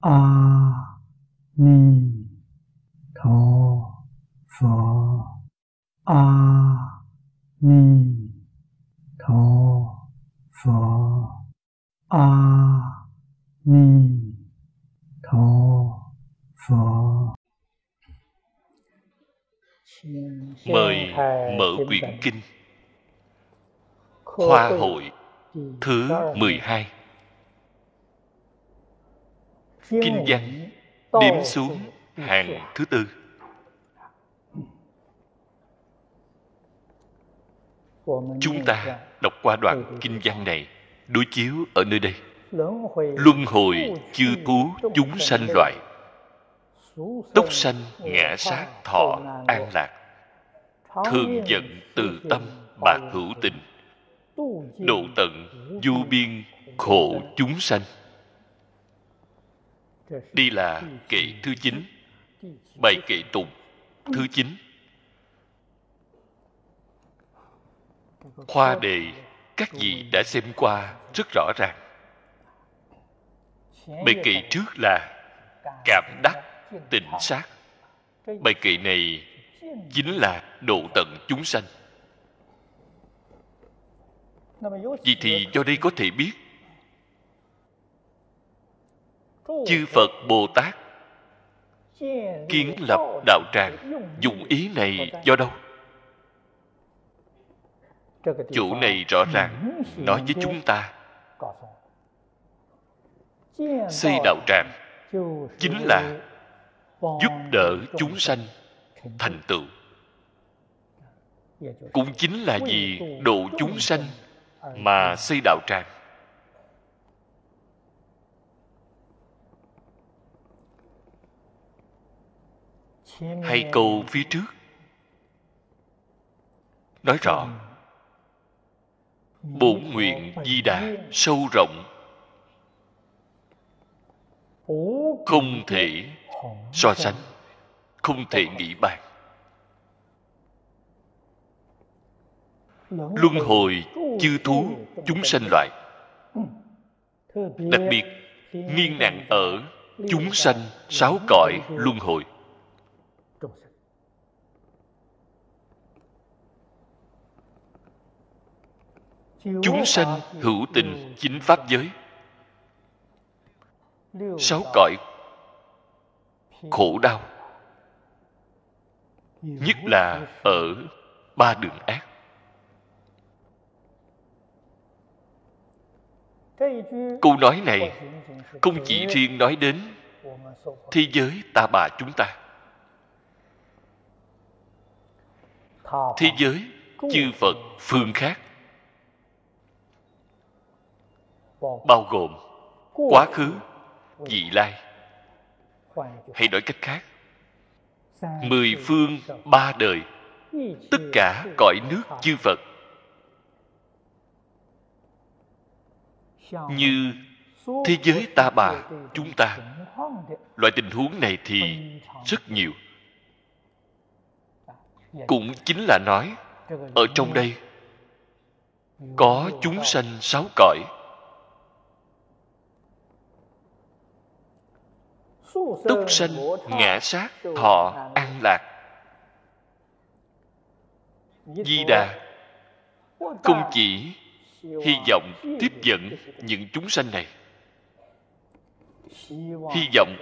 a ni tho phở a ni tho phở a ni tho phở mời mở quyển kinh Hoa hội thứ 12 Kinh văn đếm xuống hàng thứ tư. Chúng ta đọc qua đoạn kinh văn này đối chiếu ở nơi đây. Luân hồi chư thú chúng sanh loại Túc sanh ngã sát thọ an lạc. Thường giận từ tâm bạc hữu tình. Độ tận du biên khổ chúng sanh đây là kệ thứ chín Bài kệ tụng thứ chín. Khoa đề các vị đã xem qua rất rõ ràng. Bài kệ trước là Cảm đắc tịnh sát. Bài kệ này chính là độ tận chúng sanh. Vì thì do đây có thể biết Chư Phật Bồ Tát Kiến lập đạo tràng, dùng ý này do đâu? Chủ này rõ ràng Nói với chúng ta, Xây đạo tràng Chính là Giúp đỡ chúng sanh Thành tựu Cũng chính là vì độ chúng sanh Mà xây đạo tràng Hay câu phía trước? Nói rõ. Bổn nguyện di đà sâu rộng. Không thể so sánh, Không thể nghĩ bàn. Luân hồi chư thú chúng sanh loại. Đặc biệt, nghiêng nặng ở chúng sanh sáu cõi luân hồi. Chúng sanh hữu tình chính pháp giới. Sáu cõi khổ đau. Nhất là ở ba đường ác. Câu nói này không chỉ riêng nói đến thế giới ta bà chúng ta. Thế giới chư phật phương khác. Bao gồm quá khứ, vị lai. Hay nói cách khác. Mười phương ba đời, tất cả cõi nước chư phật. Như thế giới ta bà chúng ta. Loại tình huống này thì rất nhiều. Cũng chính là nói, ở trong đây có chúng sanh sáu cõi. Túc sanh ngã sát, thọ, an lạc. Di đà không chỉ, hy vọng tiếp dẫn những chúng sanh này. Hy vọng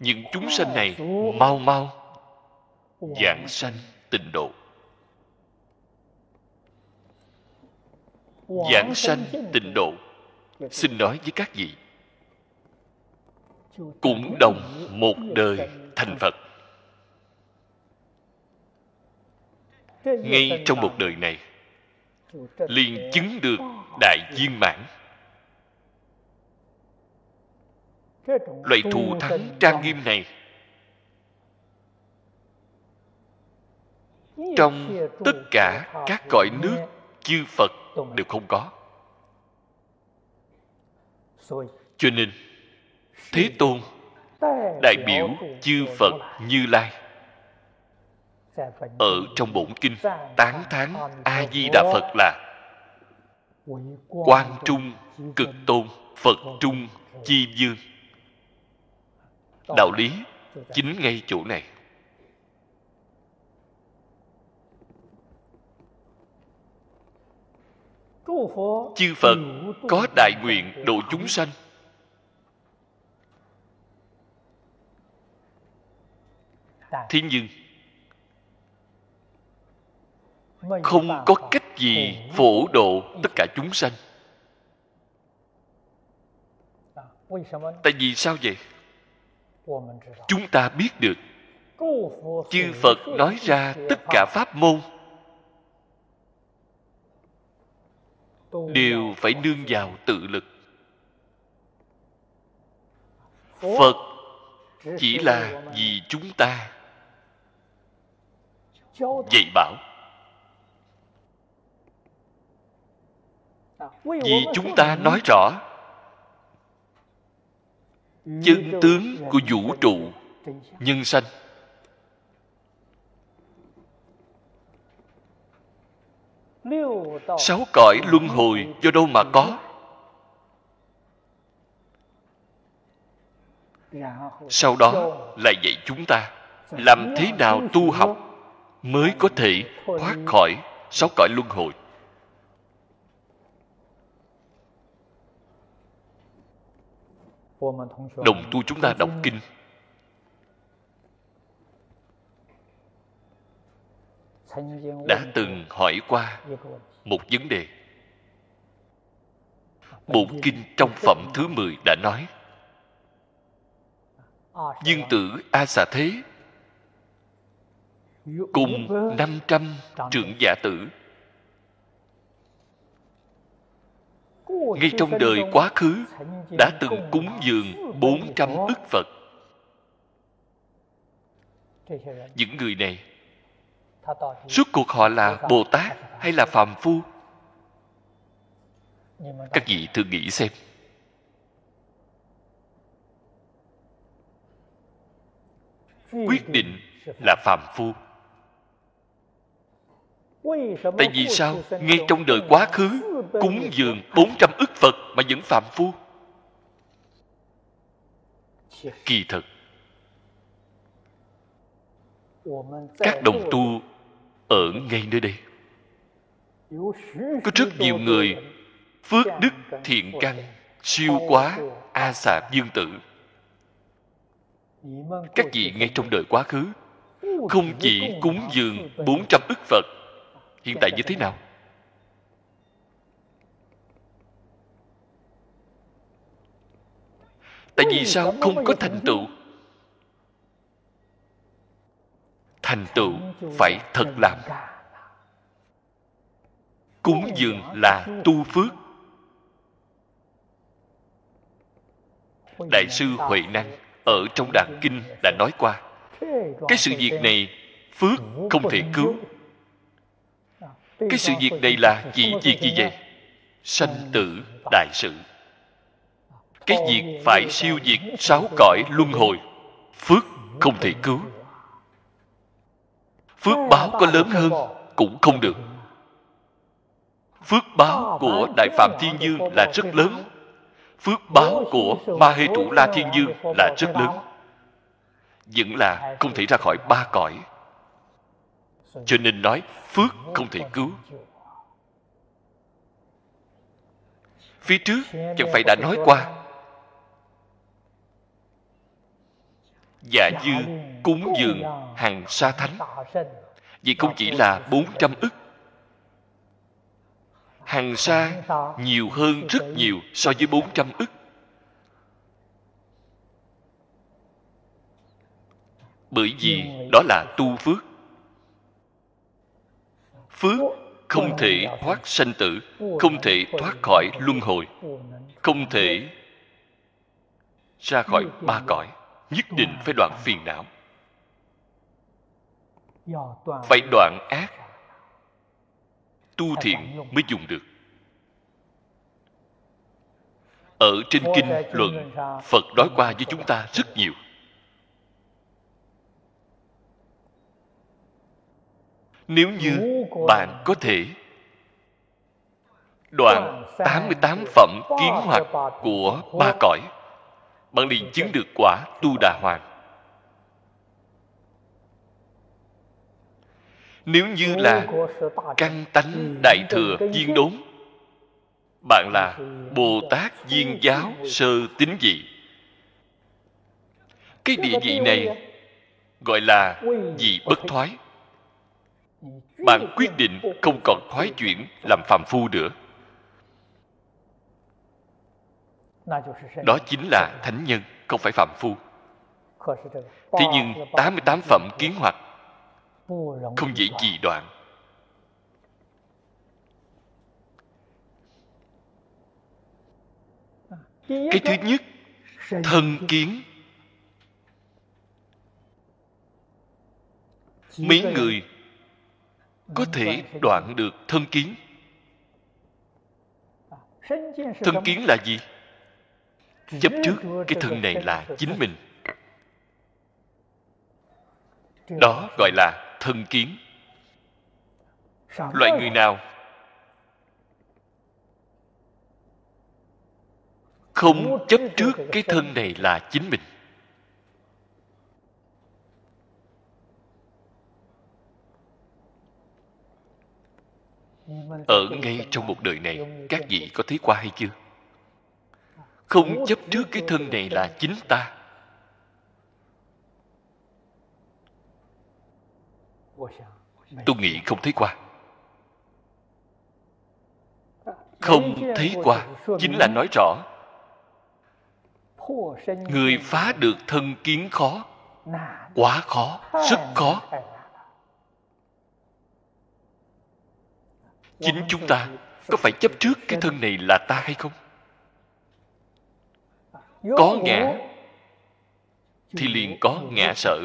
những chúng sanh này mau mau giảng sanh tịnh độ. Giảng sanh tịnh độ, xin nói với các vị cũng đồng một đời thành phật. Ngay trong một đời này, liền chứng được đại viên mãn. Loại thù thắng trang nghiêm này, trong tất cả các cõi nước chư phật đều không có. Cho nên thế tôn, đại biểu chư phật như lai, ở trong bổn kinh tán thán a di đà phật là quan trung, cực tôn, phật trung, chi dương đạo lý chính ngay chỗ này. Chư phật có đại nguyện độ chúng sanh thế nhưng không có cách gì phổ độ tất cả chúng sanh. Tại vì sao vậy? Chúng ta biết được. Chư phật nói ra tất cả pháp môn. Đều phải nương vào tự lực. Phật chỉ là vì chúng ta dạy bảo. Vì chúng ta nói rõ chân tướng của vũ trụ nhân sanh. Sáu cõi luân hồi do đâu mà có? Sau đó lại dạy chúng ta làm thế nào tu học mới có thể thoát khỏi sáu cõi luân hồi. Đồng tu chúng ta đọc kinh. Đã từng hỏi qua một vấn đề. Bộ kinh trong phẩm thứ 10 đã nói dương tử a xà thế cùng 500 trưởng giả tử ngay trong đời quá khứ, đã từng cúng dường 400 ức Phật. Những người này, suốt cuộc họ là Bồ Tát hay là Phàm Phu? Các vị thử nghĩ xem. Quyết định là Phàm Phu. Tại vì sao? ngay trong đời quá khứ cúng dường 400 ức Phật mà vẫn phàm phu? Kỳ thực các đồng tu ở ngay nơi đây. Có rất nhiều người phước đức thiện căn siêu quá a xà dương tử. Các vị ngay trong đời quá khứ không chỉ cúng dường 400 ức Phật hiện tại như thế nào? Tại vì sao không có thành tựu? Thành tựu phải thật làm. cúng dường là tu phước. Đại sư huệ năng ở trong đàn kinh đã nói qua cái sự việc này phước không thể cứu cái sự việc này là gì việc gì vậy? sanh tử đại sự. Cái việc phải siêu diệt sáu cõi luân hồi. Phước không thể cứu. Phước báo có lớn hơn cũng không được. Phước báo của đại phạm thiên dương là rất lớn. phước báo của ma hê trụ la thiên dương là rất lớn. vẫn là không thể ra khỏi ba cõi cho nên nói, phước không thể cứu. Phía trước chẳng phải đã nói qua. Dạ dư cúng dường hàng sa thánh. Vì không chỉ là 400 ức. Hàng sa nhiều hơn rất nhiều so với 400 ức. Bởi vì đó là tu phước phước, không thể thoát sanh tử, không thể thoát khỏi luân hồi, không thể ra khỏi ba cõi, nhất định phải đoạn phiền não. Phải đoạn ác, tu thiện mới dùng được. Ở trên kinh luận, phật nói qua với chúng ta rất nhiều. Nếu như bạn có thể. Đoạn 88 phẩm kiến hoạt của ba cõi. Bạn liền chứng được quả tu đà hoàng nếu như là căn tánh đại thừa viên đốn. Bạn là bồ tát viên giáo sơ tín vị. Cái địa vị này gọi là vị bất thoái bạn quyết định không còn thoái chuyển làm phàm phu nữa. Đó chính là thánh nhân, không phải phạm phu. Thế nhưng 88 phẩm kiến hoạt không dễ gì đoạn. Cái thứ nhất, thân kiến. Mấy người có thể đoạn được thân kiến. Thân kiến là gì? Chấp trước cái thân này là chính mình. Đó gọi là thân kiến. Loại người nào? Không chấp trước cái thân này là chính mình. Ở ngay trong một đời này các vị có thấy qua hay chưa? Không chấp trước cái thân này là chính ta. Tôi nghĩ không thấy qua. Không thấy qua. Chính là nói rõ. Người phá được thân kiến khó quá khó rất khó chính chúng ta có phải chấp trước cái thân này là ta hay không? Có ngã thì liền có ngã sở.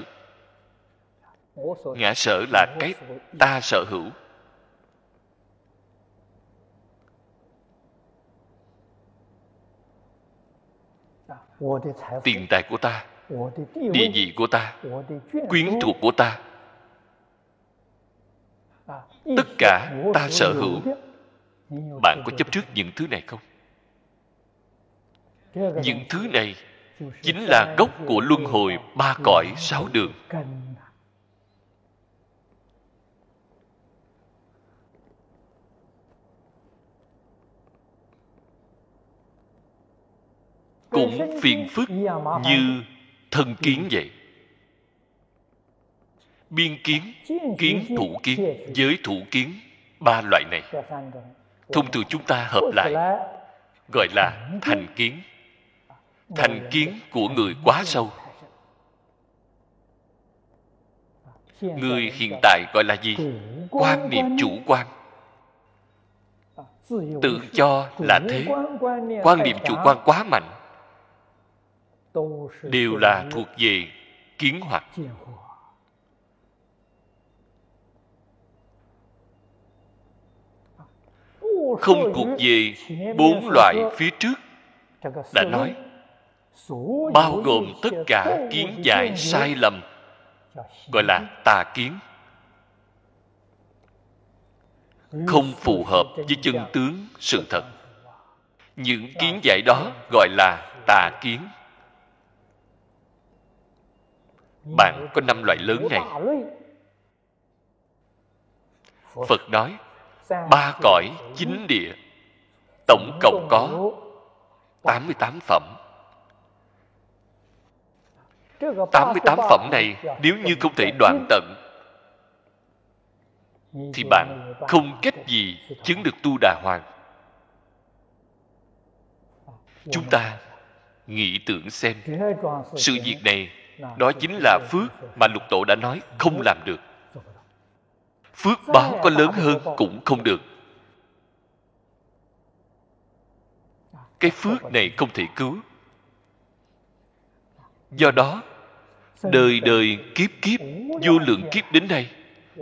Ngã sở là cái ta sở hữu. Tiền tài của ta địa vị của ta quyến thuộc của ta tất cả ta sở hữu. Bạn có chấp trước những thứ này không? Những thứ này chính là gốc của luân hồi ba cõi sáu đường. Cũng phiền phức như thân kiến vậy biên kiến kiến thủ kiến, giới thủ kiến, ba loại này. Thông thường chúng ta hợp lại, gọi là thành kiến. Thành kiến của người quá sâu. Người hiện tại gọi là gì? Quan niệm chủ quan. Tự cho là thế. Quan niệm chủ quan quá mạnh. Đều là thuộc về kiến hoặc. Không thuộc về bốn loại phía trước đã nói. bao gồm tất cả kiến giải sai lầm gọi là tà kiến. Không phù hợp với chân tướng sự thật. Những kiến giải đó gọi là tà kiến. Bạn có năm loại lớn này. phật nói ba cõi chín địa tổng cộng có 88 phẩm. 88 phẩm này nếu như không thể đoạn tận thì bạn không cách gì chứng được tu đà hoàng chúng ta nghĩ tưởng xem sự việc này đó chính là phước mà lục tổ đã nói không làm được phước báo có lớn hơn cũng không được. Cái phước này không thể cứu. Do đó đời đời kiếp kiếp vô lượng kiếp đến đây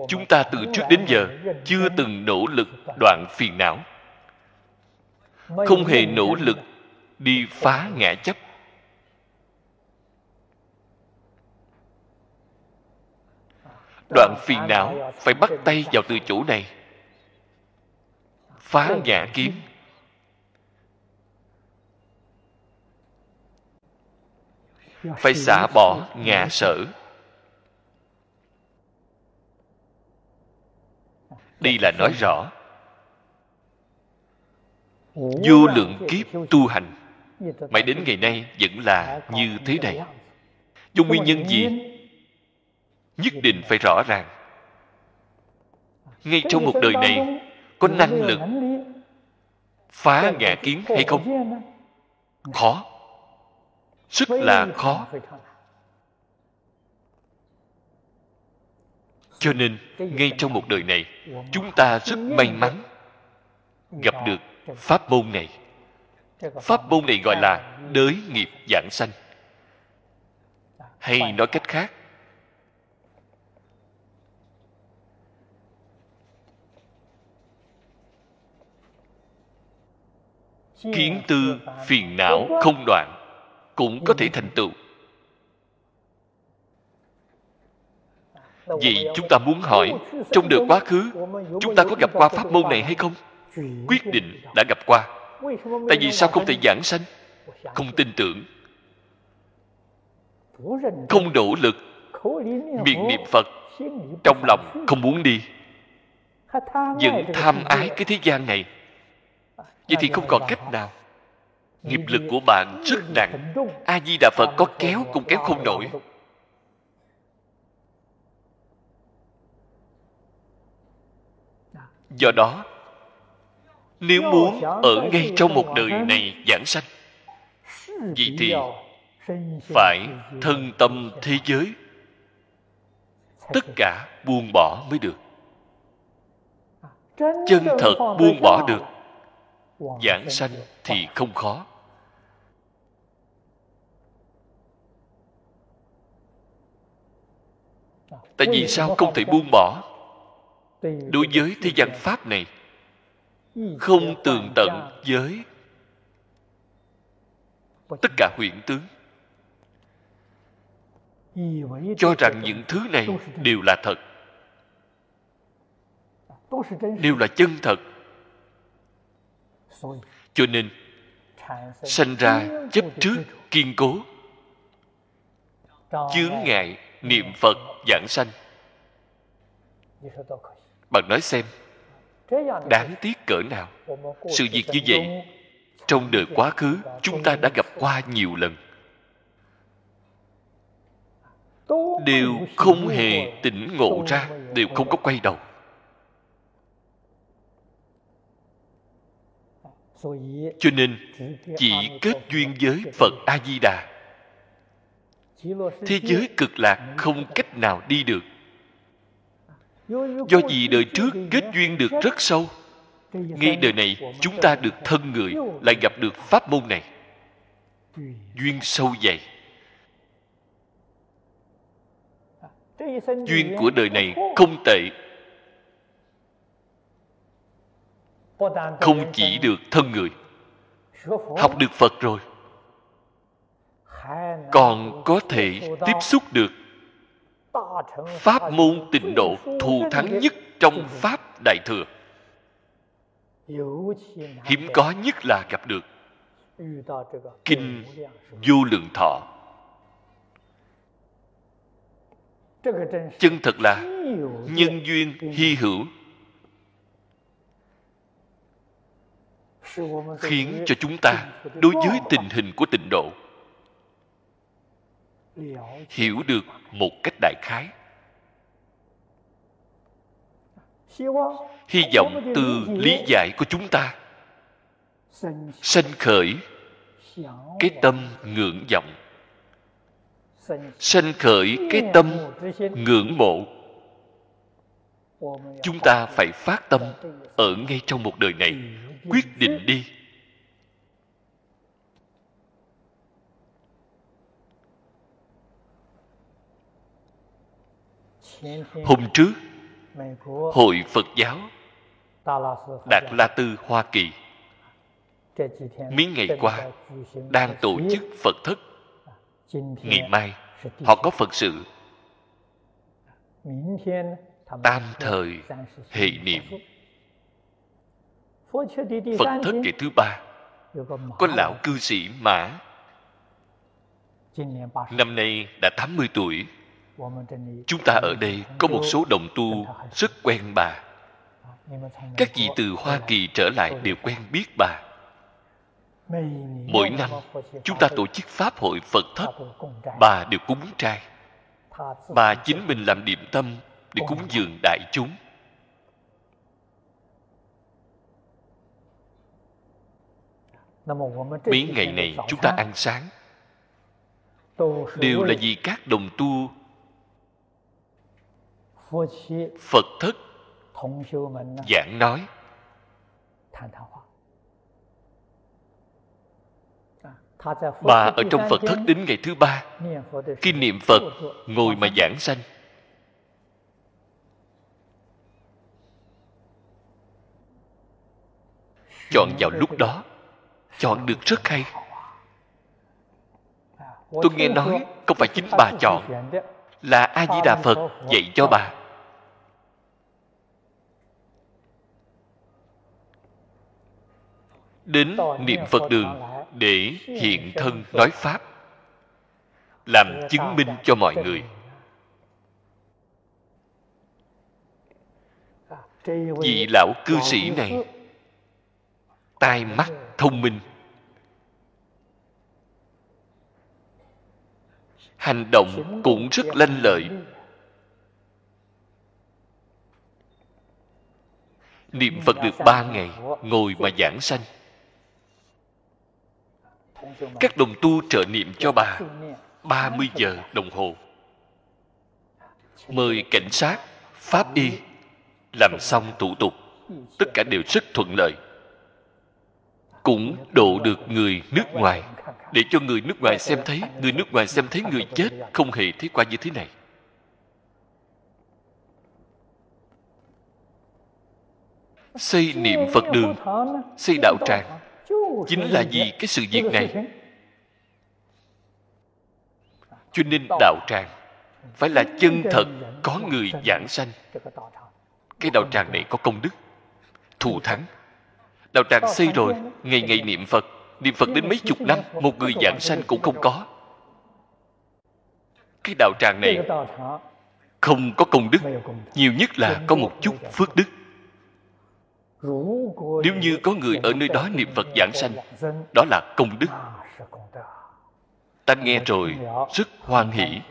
chúng ta từ trước đến giờ chưa từng nỗ lực đoạn phiền não. Không hề nỗ lực đi phá ngã chấp đoạn phiền não phải bắt tay vào từ chỗ này. Phá ngã kiếm. Phải xả bỏ ngã sở. Đây là nói rõ. Vô lượng kiếp tu hành. Mãi đến ngày nay vẫn là như thế này. Do nguyên nhân gì? Nhất định phải rõ ràng. Ngay trong một đời này có năng lực phá ngã kiến hay không? khó. Rất là khó. cho nên ngay trong một đời này chúng ta rất may mắn gặp được pháp môn này. Pháp môn này gọi là đới nghiệp giảng sanh. Hay nói cách khác kiến tư phiền não không đoạn cũng có thể thành tựu. Vậy chúng ta muốn hỏi, trong đời quá khứ, chúng ta có gặp qua pháp môn này hay không? Quyết định đã gặp qua. Tại vì sao không thể giảng sanh? Không tin tưởng. Không nỗ lực. Miệng niệm phật, trong lòng không muốn đi. Vẫn tham ái cái thế gian này vậy thì không còn cách nào. Nghiệp lực của bạn rất nặng. A di đà phật có kéo cũng kéo không nổi. Do đó, nếu muốn ở ngay trong một đời này giảng sanh vì thì phải thân tâm thế giới. Tất cả buông bỏ mới được. Chân thật buông bỏ được giảng sanh thì không khó. Tại vì sao không thể buông bỏ đối với thế gian pháp này? Không tường tận với tất cả huyện tướng. Cho rằng những thứ này đều là thật. Đều là chân thật cho nên sanh ra chấp trước kiên cố. Chướng ngại niệm phật giảng sanh. Bạn nói xem đáng tiếc cỡ nào? Sự việc như vậy trong đời quá khứ chúng ta đã gặp qua nhiều lần. Đều không hề tỉnh ngộ ra đều không có quay đầu cho nên, chỉ kết duyên với phật a di đà thế giới cực lạc không cách nào đi được. Do vì đời trước kết duyên được rất sâu, ngay đời này chúng ta được thân người lại gặp được pháp môn này. Duyên sâu dày. Duyên của đời này không tệ. Không chỉ được thân người, học được phật rồi. Còn có thể tiếp xúc được pháp môn tịnh độ thù thắng nhất trong pháp đại thừa. Hiếm có nhất là gặp được kinh vô lượng thọ. Chân thật là nhân duyên hy hữu khiến cho chúng ta đối với tình hình của tịnh độ hiểu được một cách đại khái. Hy vọng từ lý giải của chúng ta sanh khởi cái tâm ngưỡng vọng. Sanh khởi cái tâm ngưỡng mộ. Chúng ta phải phát tâm ở ngay trong một đời này Ừ. quyết định đi. Hôm trước, hội phật giáo đạt la tư, hoa kỳ, mấy ngày qua đang tổ chức phật thất. Ngày mai, họ có phật sự. Tam thời hệ niệm phật thất ngày thứ ba. Có lão cư sĩ mã. Năm nay đã 80 tuổi. Chúng ta ở đây có một số đồng tu rất quen bà. Các vị từ hoa kỳ trở lại đều quen biết bà. Mỗi năm chúng ta tổ chức pháp hội phật thất bà đều cúng trai. Bà chính mình làm điểm tâm để cúng dường đại chúng mấy ngày này chúng ta ăn sáng. Đều là vì các đồng tu phật thất giảng nói. Bà ở trong phật thất đến ngày thứ ba. Khi niệm phật ngồi mà giảng sanh. Chọn vào lúc đó chọn được rất hay. Tôi nghe nói không phải chính bà chọn là a di đà phật dạy cho bà. Đến niệm phật đường để hiện thân nói pháp, làm chứng minh cho mọi người. Vị lão cư sĩ này, tai mắt thông minh. Hành động cũng rất lanh lợi. Niệm phật được ba ngày, ngồi mà giảng sanh. Các đồng tu trợ niệm cho bà 30 giờ đồng hồ. Mời cảnh sát, pháp y, làm xong thủ tục. Tất cả đều rất thuận lợi cũng độ được người nước ngoài. Để cho người nước ngoài xem thấy, người nước ngoài xem thấy người chết không hề thấy qua như thế này. Xây niệm phật đường, xây đạo tràng, chính là vì cái sự việc này. Cho nên đạo tràng phải là chân thật, có người giảng sanh. Cái đạo tràng này có công đức, thù thắng đạo tràng xây rồi ngày ngày niệm phật. Niệm phật đến mấy chục năm một người giảng sanh cũng không có. Cái đạo tràng này không có công đức nhiều nhất là có một chút phước đức. Nếu như có người ở nơi đó niệm phật giảng sanh đó là công đức. Ta nghe rồi rất hoan hỷ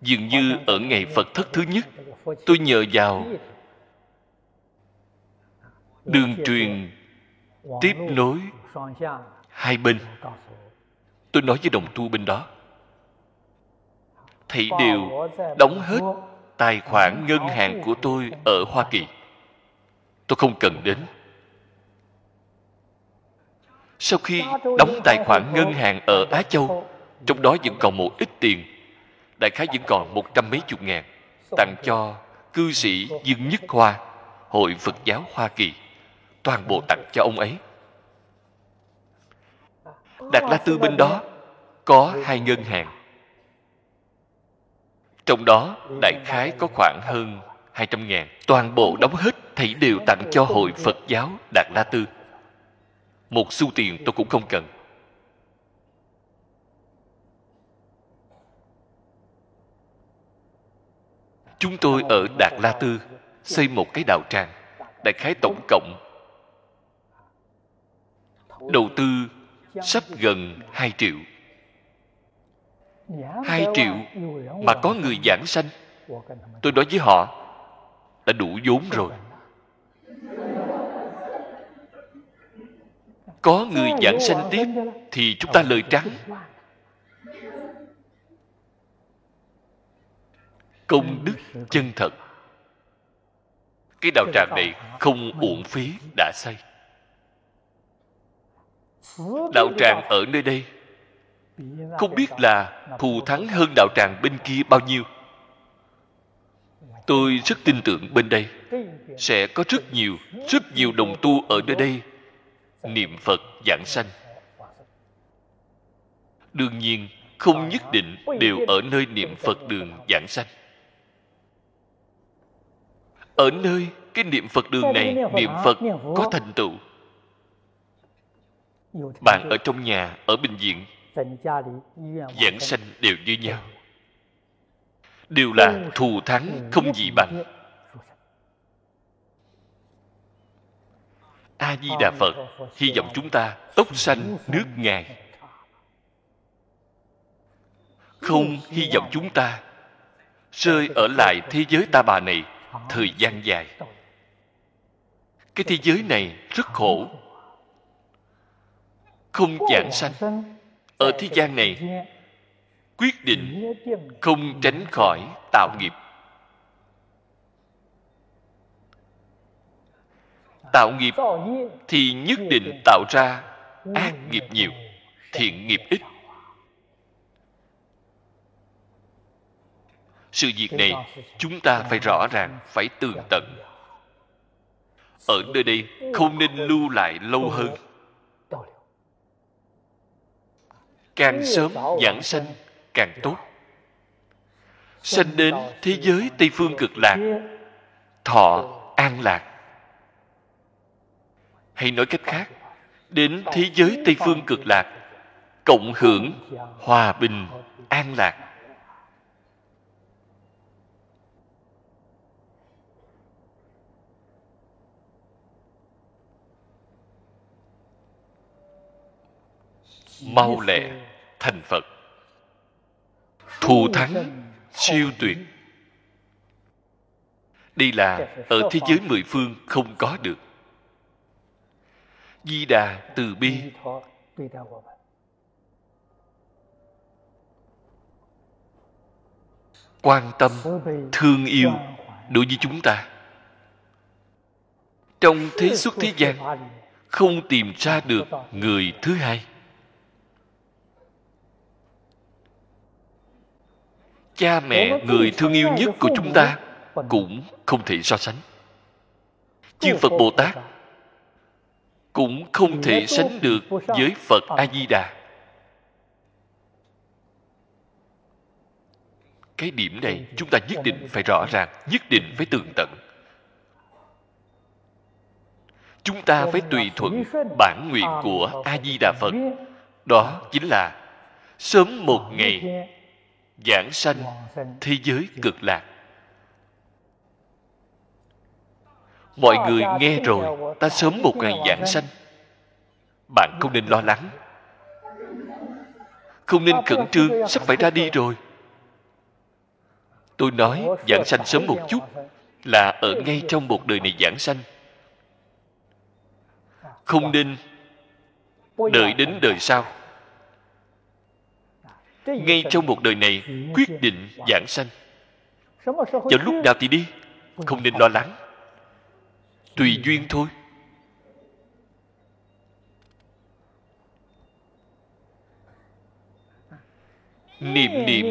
dường như ở ngày phật thất thứ nhất tôi nhờ vào đường truyền tiếp nối hai bên. Tôi nói với đồng tu bên đó thầy đều đóng hết tài khoản ngân hàng của tôi ở hoa kỳ. tôi không cần đến. Sau khi đóng tài khoản ngân hàng ở á châu trong đó vẫn còn một ít tiền đại khái vẫn còn một trăm mấy chục ngàn, tặng cho cư sĩ Dương Nhất Hoa, Hội Phật giáo Hoa Kỳ. Toàn bộ tặng cho ông ấy. Đạt La Tư bên đó có hai ngân hàng. Trong đó, đại khái có khoảng hơn 200 ngàn. Toàn bộ đóng hết thầy đều tặng cho hội Phật giáo Đạt La Tư. Một xu tiền tôi cũng không cần. Chúng tôi ở đạt la tư, xây một cái đạo tràng, đại khái tổng cộng đầu tư sắp gần 2 triệu. 2 triệu mà có người giảng sanh. Tôi nói với họ, đã đủ vốn rồi. Có người giảng sanh tiếp thì chúng ta lời trắng. Công đức chân thật. Cái đạo tràng này không uổng phí đã xây. Đạo tràng ở nơi đây, không biết là thù thắng hơn đạo tràng bên kia bao nhiêu. Tôi rất tin tưởng bên đây sẽ có rất nhiều rất nhiều đồng tu ở nơi đây, niệm phật giảng sanh. Đương nhiên, không nhất định đều ở nơi niệm phật đường giảng sanh ở nơi cái niệm phật đường này niệm phật có thành tựu. Bạn ở trong nhà ở bệnh viện giảng sanh đều như nhau. Đều là thù thắng không gì bằng. a di đà phật hy vọng chúng ta tốc sanh nước ngài. không hy vọng chúng ta rơi ở lại thế giới ta bà này thời gian dài. Cái thế giới này rất khổ. Không giảng sanh. Ở thế gian này, quyết định không tránh khỏi tạo nghiệp. Tạo nghiệp thì nhất định tạo ra ác nghiệp nhiều, thiện nghiệp ít. Sự việc này chúng ta phải rõ ràng phải tường tận. Ở nơi đây không nên lưu lại lâu hơn. Càng sớm giảng sanh càng tốt. Sanh đến thế giới tây phương cực lạc thọ an lạc. Hay nói cách khác đến thế giới tây phương cực lạc cộng hưởng hòa bình an lạc mau lẹ, thành phật. Thù thắng, siêu tuyệt. Đây là ở thế giới mười phương không có được. Di đà từ bi. Quan tâm, thương yêu đối với chúng ta. Trong thế xuất thế gian, không tìm ra được người thứ hai. Cha mẹ người thương yêu nhất của chúng ta cũng không thể so sánh. Chư phật bồ tát cũng không thể sánh được với phật a di đà cái điểm này chúng ta nhất định phải rõ ràng nhất định phải tường tận. Chúng ta phải tùy thuận bản nguyện của a di đà phật. đó chính là sớm một ngày giảng sanh, thế giới cực lạc. Mọi người nghe rồi, ta sớm một ngày giảng sanh. Bạn không nên lo lắng. Không nên khẩn trương, sắp phải ra đi rồi. Tôi nói, giảng sanh sớm một chút, là ở ngay trong một đời này giảng sanh. Không nên đợi đến đời sau ngay trong một đời này quyết định giảng sanh. Vào lúc nào thì đi không nên lo lắng. Tùy duyên thôi. Niệm niệm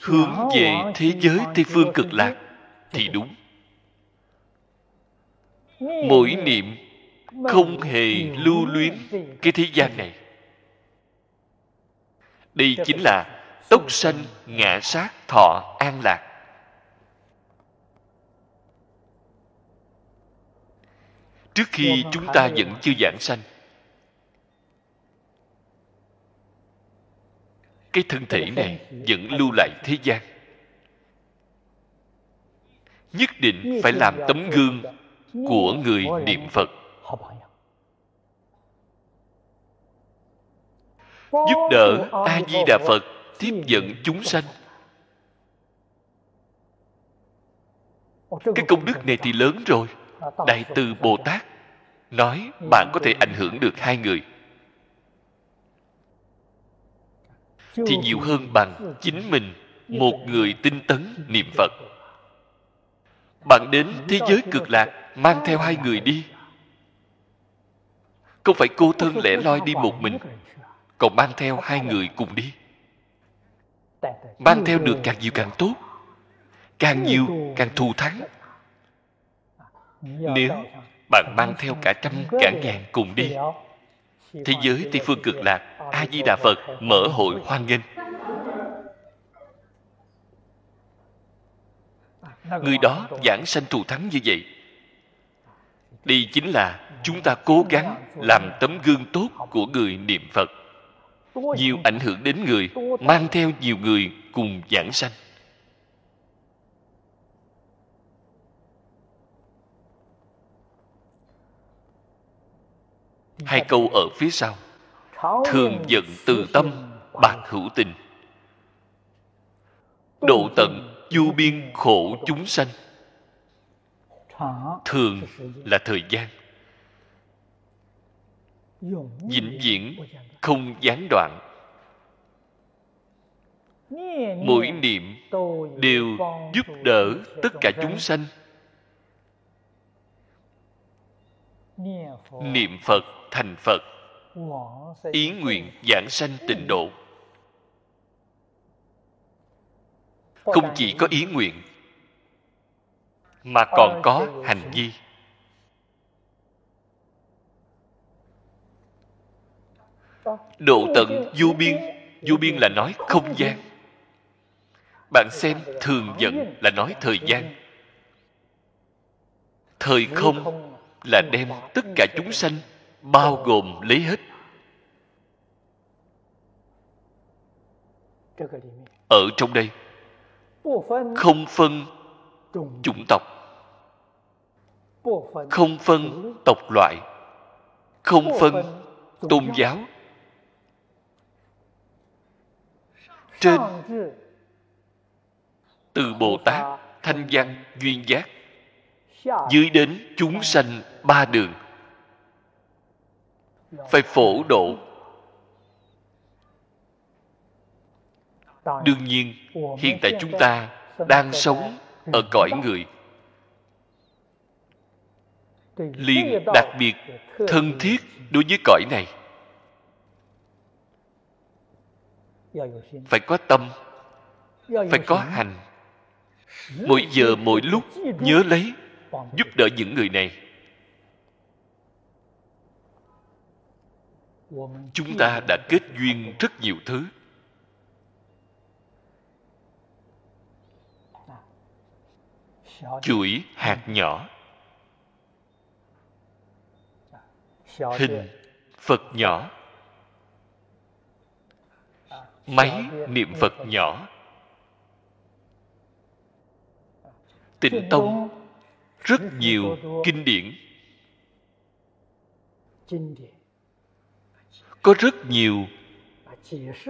hướng về thế giới tây phương cực lạc thì đúng. Mỗi niệm không hề lưu luyến cái thế gian này. Đây chính là túc sanh ngã sát thọ an lạc. Trước khi chúng ta vẫn chưa giảng sanh, cái thân thể này vẫn lưu lại thế gian. Nhất định phải làm tấm gương của người niệm phật. Giúp đỡ a di đà phật tiếp dẫn chúng sanh. Cái công đức này thì lớn rồi. Đại từ bồ tát nói bạn có thể ảnh hưởng được hai người. Thì nhiều hơn bằng chính mình, một người tinh tấn niệm phật. Bạn đến thế giới cực lạc, mang theo hai người đi. Không phải cô thân lẻ loi đi một mình, còn mang theo hai người cùng đi mang theo được càng nhiều càng tốt. Càng nhiều càng thù thắng. Nếu bạn mang theo cả trăm cả ngàn cùng đi thế giới tây phương cực lạc a di đà phật mở hội hoan nghênh. Người đó giảng sanh thù thắng như vậy đây chính là chúng ta cố gắng làm tấm gương tốt của người niệm phật nhiều ảnh hưởng đến người mang theo nhiều người cùng giảng sanh. Hai câu ở phía sau. thường giận từ tâm bạc hữu tình. Độ tận vô biên khổ chúng sanh. thường là thời gian vĩnh viễn không gián đoạn. Mỗi niệm đều giúp đỡ tất cả chúng sanh. Niệm phật thành phật, ý nguyện giảng sanh tịnh độ. Không chỉ có ý nguyện, mà còn có hành vi. Độ tận vô biên. Vô biên là nói không gian. Bạn xem, thường dẫn là nói thời gian. Thời không là đem tất cả chúng sanh, bao gồm lấy hết. Ở trong đây, không phân chủng tộc, không phân tộc loại, không phân tôn giáo trên từ bồ tát thanh văn duyên giác, dưới đến chúng sanh ba đường. Phải phổ độ. Đương nhiên, hiện tại chúng ta đang sống ở cõi người. Liền đặc biệt thân thiết đối với cõi này. Phải có tâm, phải có hành. Mỗi giờ, mỗi lúc, nhớ lấy, giúp đỡ những người này. Chúng ta đã kết duyên rất nhiều thứ. Chuỗi hạt nhỏ. Hình phật nhỏ máy niệm phật nhỏ. Tịnh tông, rất nhiều kinh điển. Có rất nhiều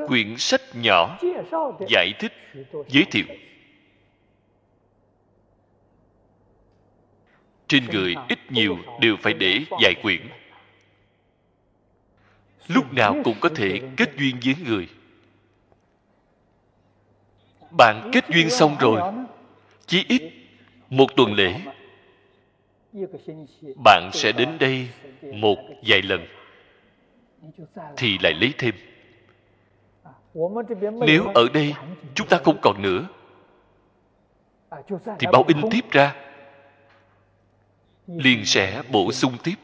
quyển sách nhỏ giải thích, giới thiệu. Trên người ít nhiều đều phải để vài quyển. Lúc nào cũng có thể kết duyên với người bạn kết duyên xong rồi, chí ít một tuần lễ, bạn sẽ đến đây một vài lần thì lại lấy thêm. Nếu ở đây chúng ta không còn nữa, thì báo in tiếp ra, liền sẽ bổ sung tiếp.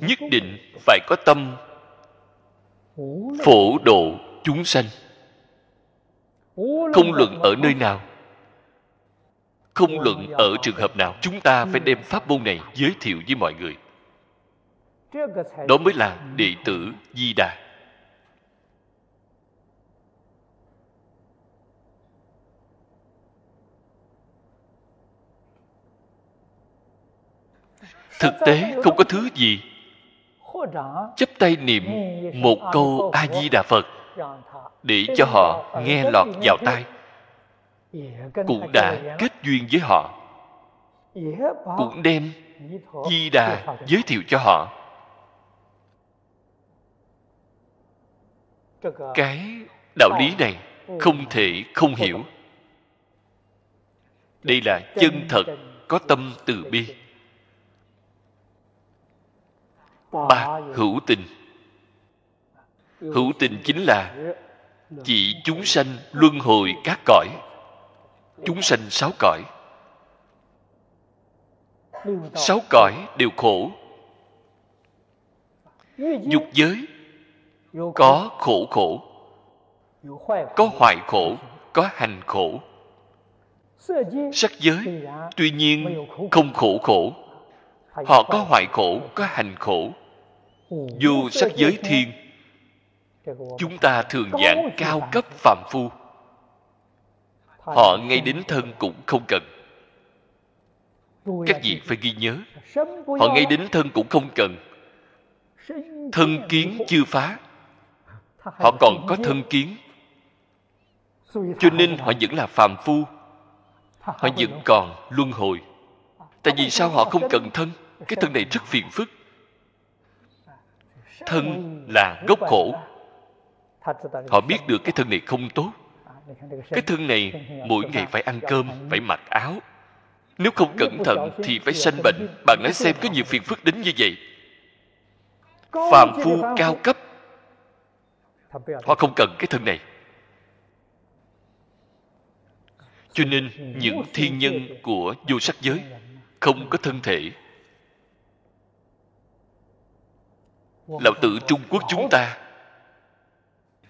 Nhất định phải có tâm phổ độ chúng sanh không luận ở nơi nào. Không luận ở trường hợp nào. Chúng ta phải đem pháp môn này giới thiệu với mọi người. Đó mới là đệ tử di đà. Thực tế không có thứ gì. Chấp tay niệm một câu a di đà phật để cho họ nghe lọt vào tai. cũng đã kết duyên với họ. Cũng đem di đà giới thiệu cho họ. Cái đạo lý này không thể không hiểu. Đây là chân thật có tâm từ bi. ba hữu tình hữu tình chính là chỉ chúng sanh luân hồi các cõi. Chúng sanh sáu cõi. Sáu cõi đều khổ. Dục giới có khổ khổ, có hoại khổ, có hành khổ. Sắc giới tuy nhiên không khổ khổ, họ có hoại khổ, có hành khổ. Dù sắc giới thiên chúng ta thường giảng cao cấp phàm phu. Họ ngay đến thân cũng không cần. Các vị phải ghi nhớ. họ ngay đến thân cũng không cần. Thân kiến chưa phá. Họ còn có thân kiến. cho nên họ vẫn là phàm phu. họ vẫn còn luân hồi. Tại vì sao họ không cần thân? Cái thân này rất phiền phức. Thân là gốc khổ họ biết được cái thân này không tốt. Cái thân này mỗi ngày phải ăn cơm phải mặc áo. Nếu không cẩn thận thì phải sanh bệnh. bạn nói xem có nhiều phiền phức đến như vậy. Phàm phu cao cấp. Họ không cần cái thân này. Cho nên những thiên nhân của vô sắc giới không có thân thể. Lão tử trung quốc chúng ta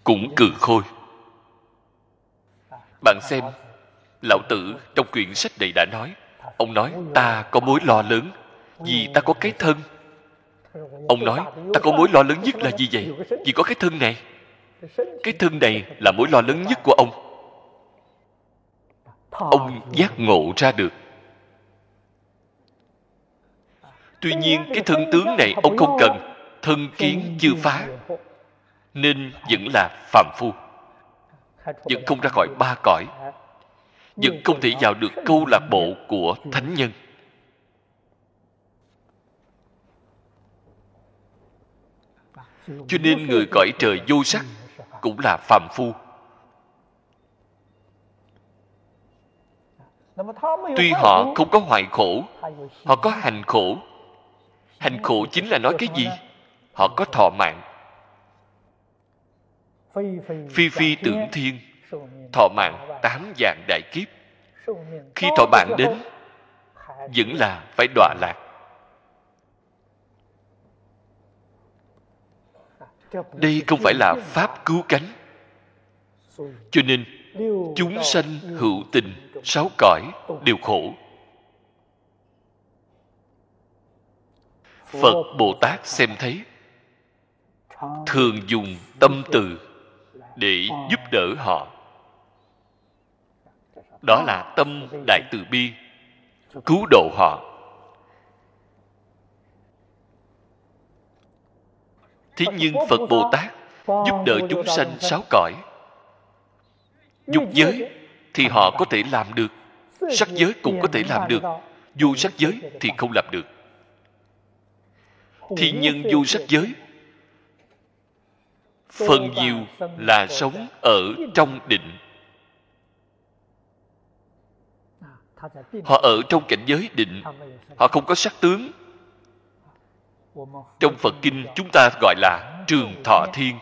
cũng cừ khôi. Bạn xem, lão tử trong quyển sách này đã nói, ông nói, ta có mối lo lớn, vì ta có cái thân. Ông nói, ta có mối lo lớn nhất là gì vậy? Vì có cái thân này. Cái thân này là mối lo lớn nhất của ông. Ông giác ngộ ra được. Tuy nhiên, cái thân tướng này ông không cần, thân kiến chưa phá nên vẫn là phàm phu. Vẫn không ra khỏi ba cõi. Vẫn không thể vào được câu lạc bộ của thánh nhân. Cho nên người cõi trời vô sắc cũng là phàm phu. Tuy họ không có hoại khổ, họ có hành khổ. Hành khổ chính là nói cái gì? Họ có thọ mạng phi phi tưởng thiên thọ mạng tám dạng đại kiếp. Khi thọ mạng đến vẫn là phải đọa lạc. Đây không phải là pháp cứu cánh. Cho nên chúng sanh hữu tình sáu cõi đều khổ. phật bồ tát xem thấy thường dùng tâm từ để giúp đỡ họ. Đó là tâm đại từ bi cứu độ họ. Thế nhưng phật bồ tát giúp đỡ chúng sanh sáu cõi. Dục giới thì họ có thể làm được sắc giới cũng có thể làm được. vô sắc giới thì không làm được. Thì nhân vô sắc giới phần nhiều là sống ở trong định. Họ ở trong cảnh giới định. Họ không có sắc tướng. Trong phật kinh chúng ta gọi là trường thọ thiên.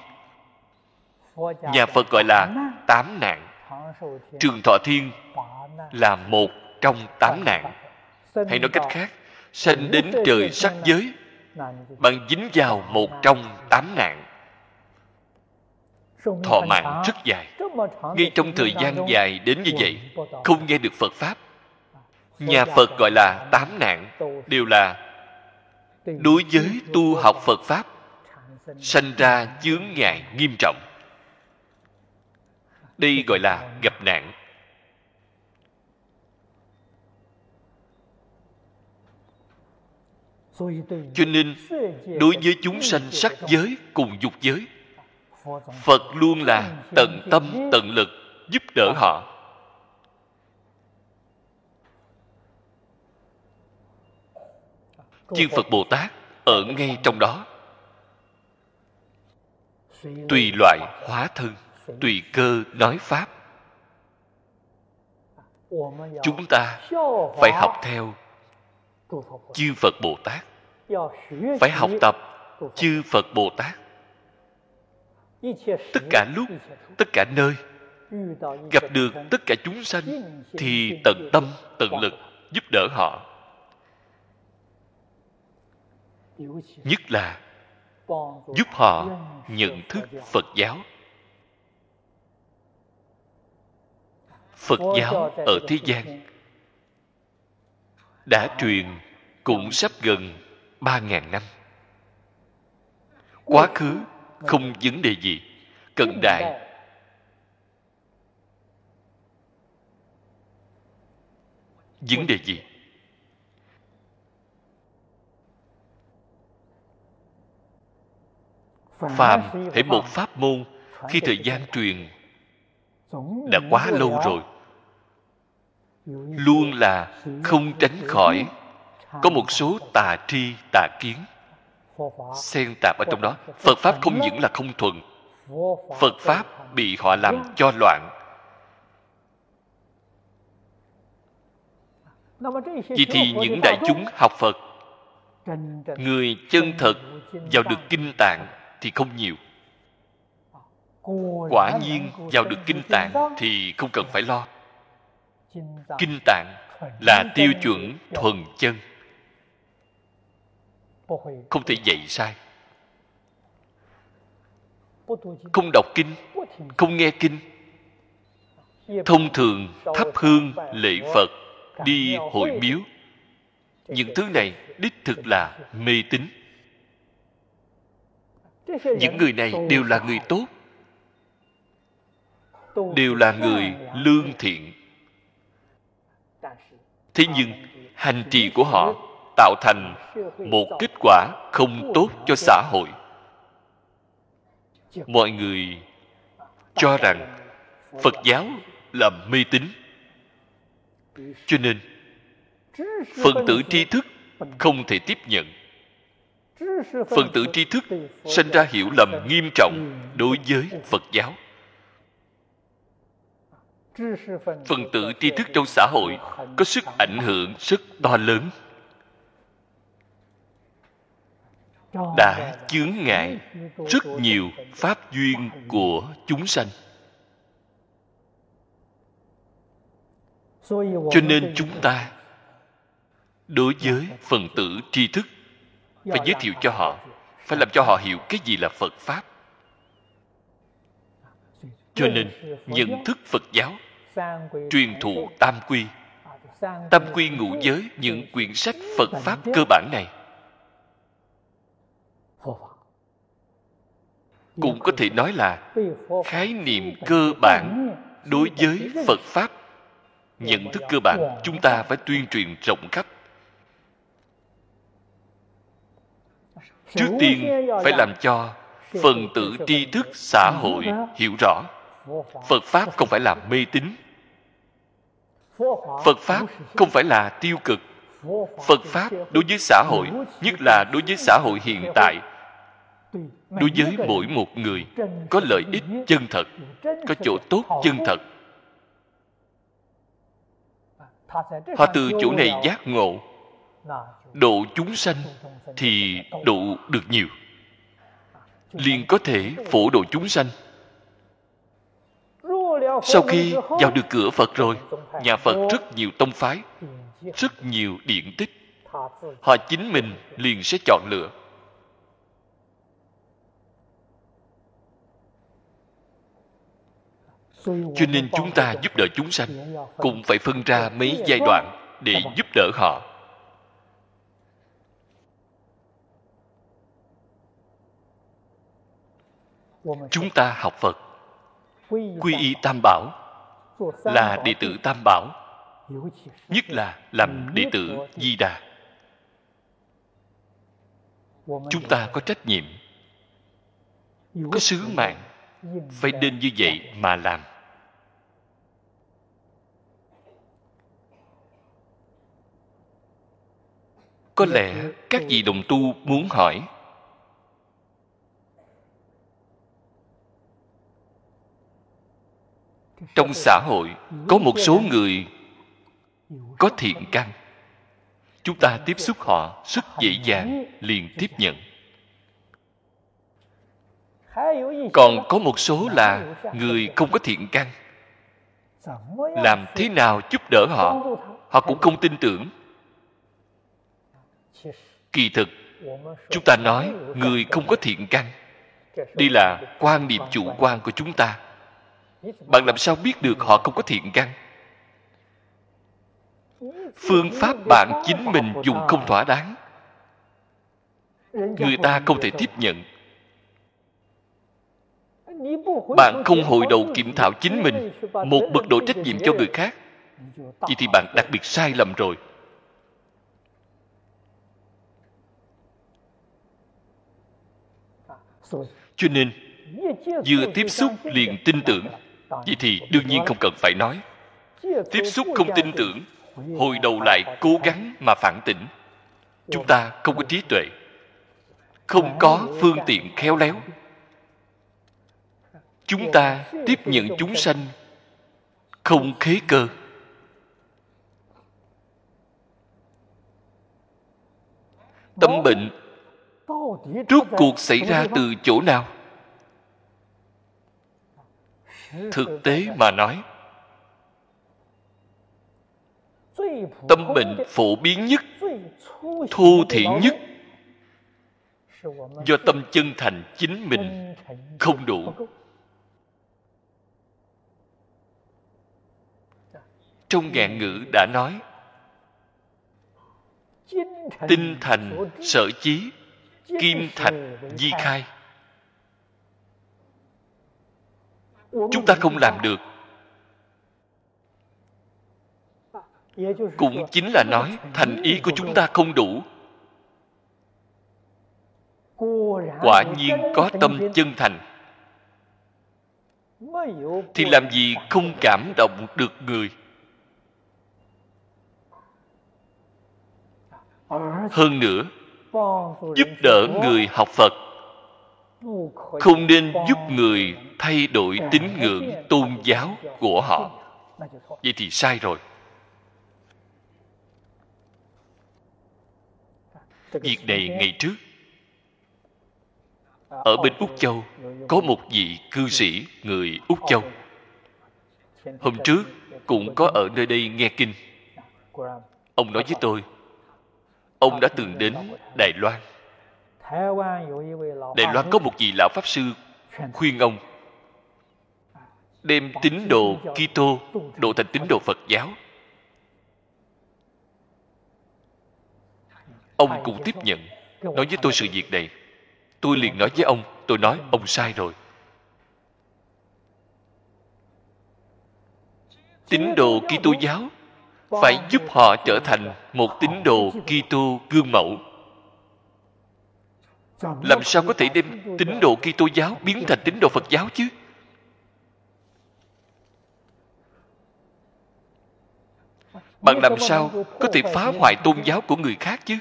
Nhà phật gọi là tám nạn. Trường thọ thiên là một trong tám nạn. Hay nói cách khác sanh đến trời sắc giới bạn dính vào một trong tám nạn thọ mạng rất dài. Ngay trong thời gian dài đến như vậy không nghe được phật pháp. Nhà phật gọi là tám nạn đều là đối với tu học phật pháp sanh ra chướng ngại nghiêm trọng. đây gọi là gặp nạn. Cho nên đối với chúng sanh sắc giới cùng dục giới phật luôn là tận tâm, tận lực giúp đỡ họ. Chư phật bồ tát ở ngay trong đó. Tùy loại hóa thân, tùy cơ nói pháp. Chúng ta phải học theo chư phật bồ tát, phải học tập chư phật bồ tát tất cả lúc, tất cả nơi, gặp được tất cả chúng sanh thì tận tâm, tận lực giúp đỡ họ. Nhất là giúp họ nhận thức phật giáo. Phật giáo ở thế gian đã truyền cũng sắp gần ba ngàn năm. Quá khứ không vấn đề gì. Cận đại. vấn đề gì? Phàm hãy một pháp môn khi thời gian truyền đã quá lâu rồi. Luôn là không tránh khỏi. có một số tà tri tà kiến xen tạp ở trong đó. Phật pháp không những là không thuần. Phật pháp bị họ làm cho loạn. Vậy thì những đại chúng học phật người chân thật vào được kinh tạng thì không nhiều. Quả nhiên vào được kinh tạng thì không cần phải lo. Kinh tạng là tiêu chuẩn thuần chân không thể dạy sai. Không đọc kinh, không nghe kinh. Thông thường thắp hương, lễ phật, đi hội miếu. Những thứ này đích thực là mê tín. Những người này đều là người tốt, đều là người lương thiện. Thế nhưng hành trì của họ tạo thành một kết quả không tốt cho xã hội. Mọi người cho rằng phật giáo là mê tín. Cho nên, phần tử tri thức không thể tiếp nhận. Phần tử tri thức sinh ra hiểu lầm nghiêm trọng đối với phật giáo. Phần tử tri thức trong xã hội có sức ảnh hưởng rất to lớn. Đã chướng ngại rất nhiều pháp duyên của chúng sanh. Cho nên chúng ta đối với phần tử tri thức phải giới thiệu cho họ phải làm cho họ hiểu cái gì là phật pháp. Cho nên nhận thức phật giáo truyền thụ tam quy. Tam quy ngũ giới những quyển sách phật pháp cơ bản này cũng có thể nói là khái niệm cơ bản đối với phật pháp. Nhận thức cơ bản chúng ta phải tuyên truyền rộng khắp. Trước tiên phải làm cho phần tử tri thức xã hội hiểu rõ, phật pháp không phải là mê tín. Phật pháp không phải là tiêu cực. Phật pháp đối với xã hội, nhất là đối với xã hội hiện tại đối với mỗi một người có lợi ích chân thật có chỗ tốt chân thật. Họ từ chỗ này giác ngộ. Độ chúng sanh thì độ được nhiều. Liền có thể phổ độ chúng sanh. Sau khi vào được cửa phật rồi nhà phật rất nhiều tông phái rất nhiều điển tích. Họ chính mình liền sẽ chọn lựa cho nên chúng ta giúp đỡ chúng sanh, cũng phải phân ra mấy giai đoạn để giúp đỡ họ. Chúng ta học phật. Quy y tam bảo là đệ tử tam bảo, nhất là làm đệ tử di đà. Chúng ta có trách nhiệm, có sứ mạng, phải nên như vậy mà làm. Có lẽ các vị đồng tu muốn hỏi trong xã hội có một số người có thiện căn. Chúng ta tiếp xúc họ rất dễ dàng liền tiếp nhận. Còn có một số là người không có thiện căn. Làm thế nào giúp đỡ họ? Họ cũng không tin tưởng kỳ thực, chúng ta nói người không có thiện căn. Đây là quan niệm chủ quan của chúng ta. Bạn làm sao biết được họ không có thiện căn? Phương pháp bạn chính mình dùng không thỏa đáng. Người ta không thể tiếp nhận. Bạn không hồi đầu kiểm thảo chính mình, một bậc độ trách nhiệm cho người khác vậy thì bạn đặc biệt sai lầm rồi. Cho nên vừa tiếp xúc liền tin tưởng. vậy thì đương nhiên không cần phải nói. Tiếp xúc không tin tưởng hồi đầu lại cố gắng mà phản tỉnh. Chúng ta không có trí tuệ không có phương tiện khéo léo. Chúng ta tiếp nhận chúng sanh không khế cơ. Tâm bệnh rốt cuộc xảy ra từ chỗ nào? Thực tế mà nói tâm bệnh phổ biến nhất thô thiện nhất do tâm chân thành chính mình không đủ. Trong ngạn ngữ đã nói tinh thành sở chí kim thạch di khai. Chúng ta không làm được. Cũng chính là nói thành ý của chúng ta không đủ. Quả nhiên có tâm chân thành. Thì làm gì không cảm động được người? Hơn nữa giúp đỡ người học phật. Không nên giúp người thay đổi tín ngưỡng tôn giáo của họ. Vậy thì sai rồi. Việc này ngày trước ở bên úc châu có một vị cư sĩ người úc châu. Hôm trước cũng có ở nơi đây nghe kinh. Ông nói với tôi ông đã từng đến đài loan đài loan có một vị lão pháp sư khuyên ông đem tín đồ Kitô độ thành tín đồ Phật giáo. Ông cũng tiếp nhận, nói với tôi sự việc này. Tôi liền nói với ông, tôi nói ông sai rồi. Tín đồ Kitô giáo phải giúp họ trở thành một tín đồ Kitô gương mẫu. Làm sao có thể đem tín đồ Kitô giáo biến thành tín đồ Phật giáo chứ? bạn làm sao có thể phá hoại tôn giáo của người khác chứ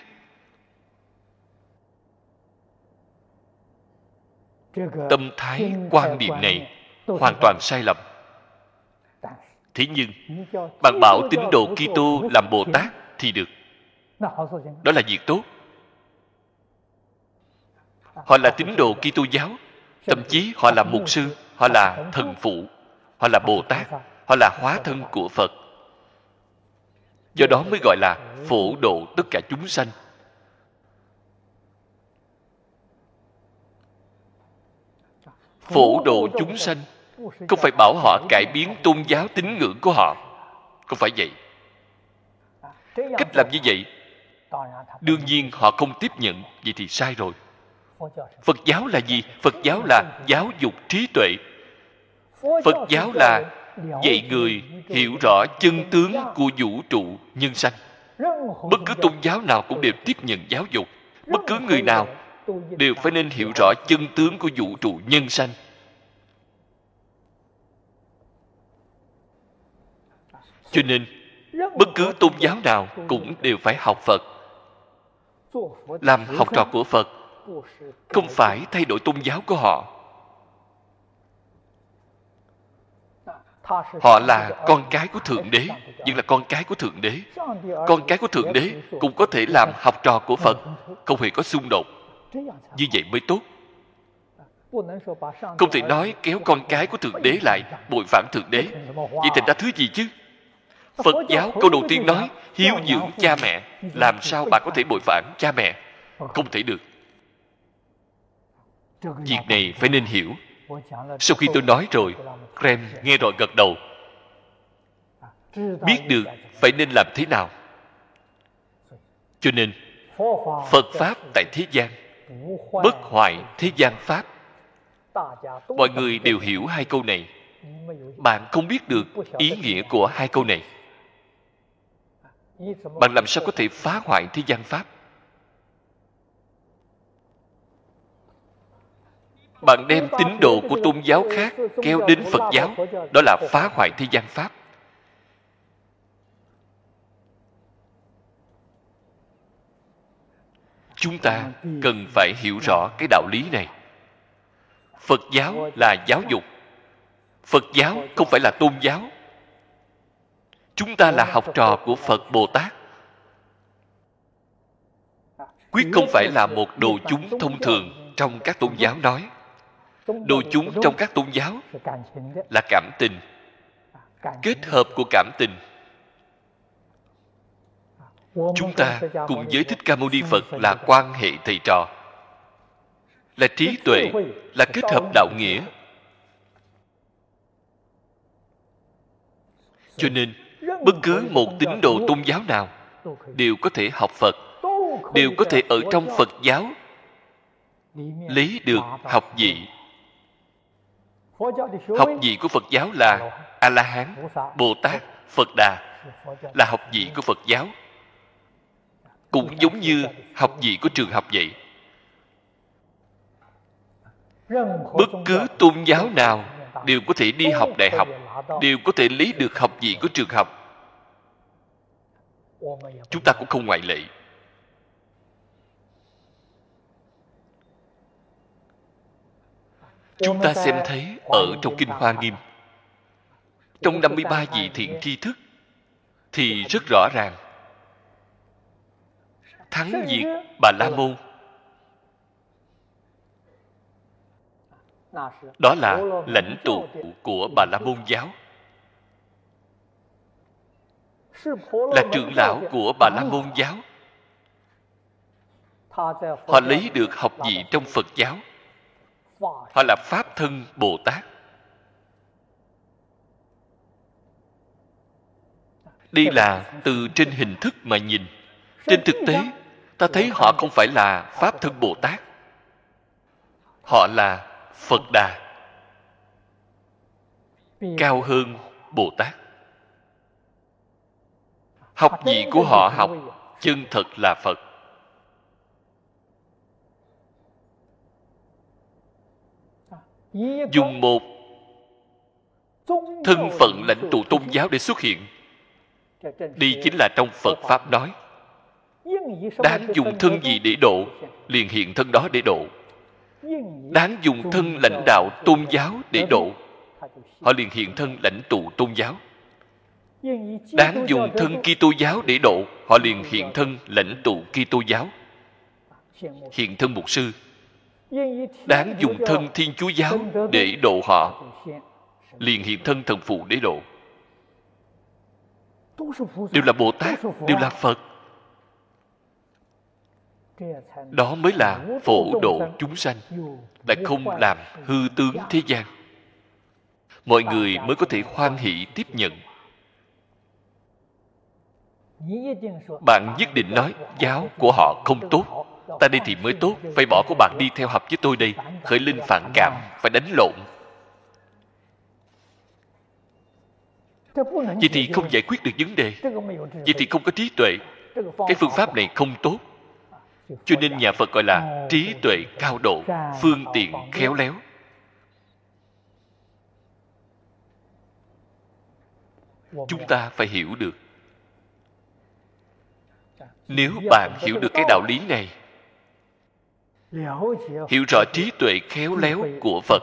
tâm thái quan điểm này hoàn toàn sai lầm thế nhưng bạn bảo tín đồ kitô làm bồ tát thì được. Đó là việc tốt. Họ là tín đồ kitô giáo. Thậm chí họ là mục sư họ là thần phụ họ là bồ tát họ là hóa thân của phật. Do đó mới gọi là phổ độ tất cả chúng sanh. Phổ độ chúng sanh không phải bảo họ cải biến tôn giáo tín ngưỡng của họ. Không phải vậy. Cách làm như vậy, đương nhiên họ không tiếp nhận, vậy thì sai rồi. Phật giáo là gì? Phật giáo là giáo dục trí tuệ. Phật giáo là dạy người hiểu rõ chân tướng của vũ trụ, nhân sanh. Bất cứ tôn giáo nào cũng đều tiếp nhận giáo dục. Bất cứ người nào đều phải nên hiểu rõ chân tướng của vũ trụ, nhân sanh. Cho nên bất cứ tôn giáo nào cũng đều phải học phật. Làm học trò của phật không phải thay đổi tôn giáo của họ. Họ là con cái của thượng đế nhưng là con cái của thượng đế. Con cái của thượng đế cũng có thể làm học trò của phật không hề có xung đột. Như vậy mới tốt. Không thể nói kéo con cái của thượng đế lại bội phạm thượng đế. Vậy thành ra thứ gì chứ phật giáo câu đầu tiên nói hiếu dưỡng cha mẹ làm sao bạn có thể bội phạm cha mẹ? Không thể được. Việc này phải nên hiểu. Sau khi tôi nói rồi Krem nghe rồi gật đầu. Biết được phải nên làm thế nào. Cho nên phật pháp tại thế gian bất hoại thế gian pháp. Mọi người đều hiểu hai câu này. Bạn không biết được ý nghĩa của hai câu này bạn làm sao có thể phá hoại thế gian pháp? Bạn đem tín đồ của tôn giáo khác kéo đến phật giáo, đó là phá hoại thế gian pháp. Chúng ta cần phải hiểu rõ cái đạo lý này. Phật giáo là giáo dục. Phật giáo không phải là tôn giáo chúng ta là học trò của phật bồ tát. Quyết không phải là một đồ chúng thông thường trong các tôn giáo nói. Đồ chúng trong các tôn giáo là cảm tình, kết hợp của cảm tình. Chúng ta cùng với thích ca mâu ni phật là quan hệ thầy trò, là trí tuệ, là kết hợp đạo nghĩa. Cho nên bất cứ một tín đồ tôn giáo nào đều có thể học phật, đều có thể ở trong phật giáo lấy được học vị. Học vị của phật giáo là a la hán bồ tát phật đà là học vị của phật giáo. Cũng giống như học vị của trường học vậy. Bất cứ tôn giáo nào đều có thể đi học đại học, đều có thể lấy được học vị của trường học chúng ta cũng không ngoại lệ. Chúng ta xem thấy ở trong kinh hoa nghiêm, trong 53 vị thiện tri thức, thì rất rõ ràng, thắng diệt bà la môn, đó là lãnh tụ của bà la môn giáo là trưởng lão của bà la môn giáo. Họ lấy được học vị trong phật giáo. Họ là pháp thân bồ tát. Đây là từ trên hình thức mà nhìn. Trên thực tế ta thấy họ không phải là pháp thân bồ tát. Họ là phật đà. Cao hơn bồ tát học gì của họ học chân thật là phật. Dùng một thân phận lãnh tụ tôn giáo để xuất hiện. Đây chính là trong phật pháp nói. Đáng dùng thân gì để độ liền hiện thân đó để độ. Đáng dùng thân lãnh đạo tôn giáo để độ. Họ liền hiện thân lãnh tụ tôn giáo đáng dùng thân Kitô giáo để độ họ liền hiện thân lãnh tụ Kitô giáo. Hiện thân mục sư. Đáng dùng thân thiên chúa giáo để độ họ. liền hiện thân thần phụ để độ. Đều là bồ tát đều là phật. Đó mới là phổ độ chúng sanh lại không làm hư tướng thế gian. Mọi người mới có thể hoan hỷ tiếp nhận bạn nhất định nói, giáo của họ không tốt. Ta đi thì mới tốt. Phải bỏ của bạn đi theo học với tôi đây. Khởi linh phản cảm, phải đánh lộn. Vậy thì không giải quyết được vấn đề. Vậy thì không có trí tuệ. Cái phương pháp này không tốt. Cho nên nhà phật gọi là trí tuệ cao độ, phương tiện khéo léo. Chúng ta phải hiểu được nếu bạn hiểu được cái đạo lý này, hiểu rõ trí tuệ khéo léo của phật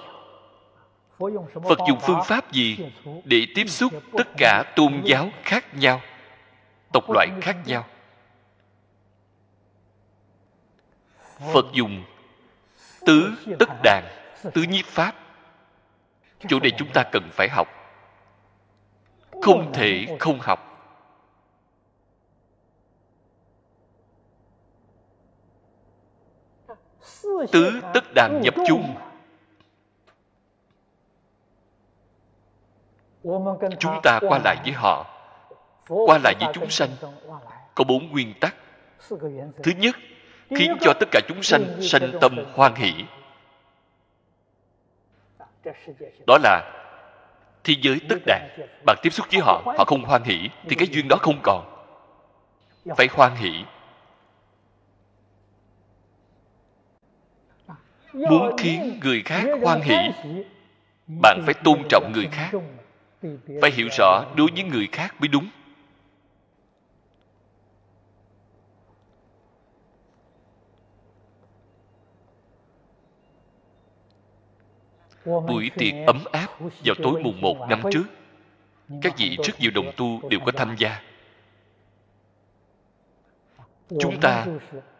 phật dùng phương pháp gì để tiếp xúc tất cả tôn giáo khác nhau, tộc loại khác nhau? Phật dùng tứ tất đàn, tứ nhiếp pháp. Chỗ này chúng ta cần phải học. Không thể không học. Tứ tất đàn nhập chung. Chúng ta qua lại với họ, qua lại với chúng sanh. Có bốn nguyên tắc. Thứ nhất, khiến cho tất cả chúng sanh sanh tâm hoan hỷ. Đó là thế giới tất đàn. Bạn tiếp xúc với họ họ không hoan hỷ, thì cái duyên đó không còn. Phải hoan hỷ. Muốn khiến người khác hoan hỷ bạn phải tôn trọng người khác. phải hiểu rõ đối với người khác mới đúng. Buổi tiệc ấm áp vào tối mùng một năm trước. Các vị rất nhiều đồng tu đều có tham gia. Chúng ta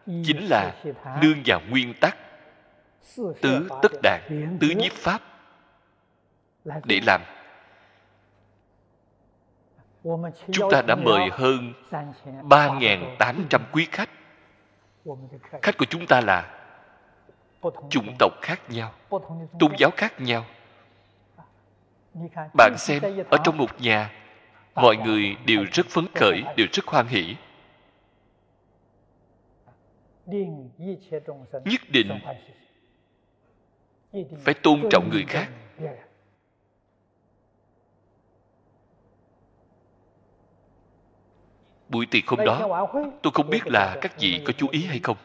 chính là nương vào nguyên tắc tứ tất đạt tứ nhiếp pháp. Để làm. Chúng ta đã mời hơn 3.800 quý khách. Khách của chúng ta là chủng tộc khác nhau, tôn giáo khác nhau. Bạn xem, ở trong một nhà, mọi người đều rất phấn khởi, đều rất hoan hỷ. Nhất định phải tôn trọng người khác. Buổi tiệc hôm đó, tôi không biết là các vị có chú ý hay không.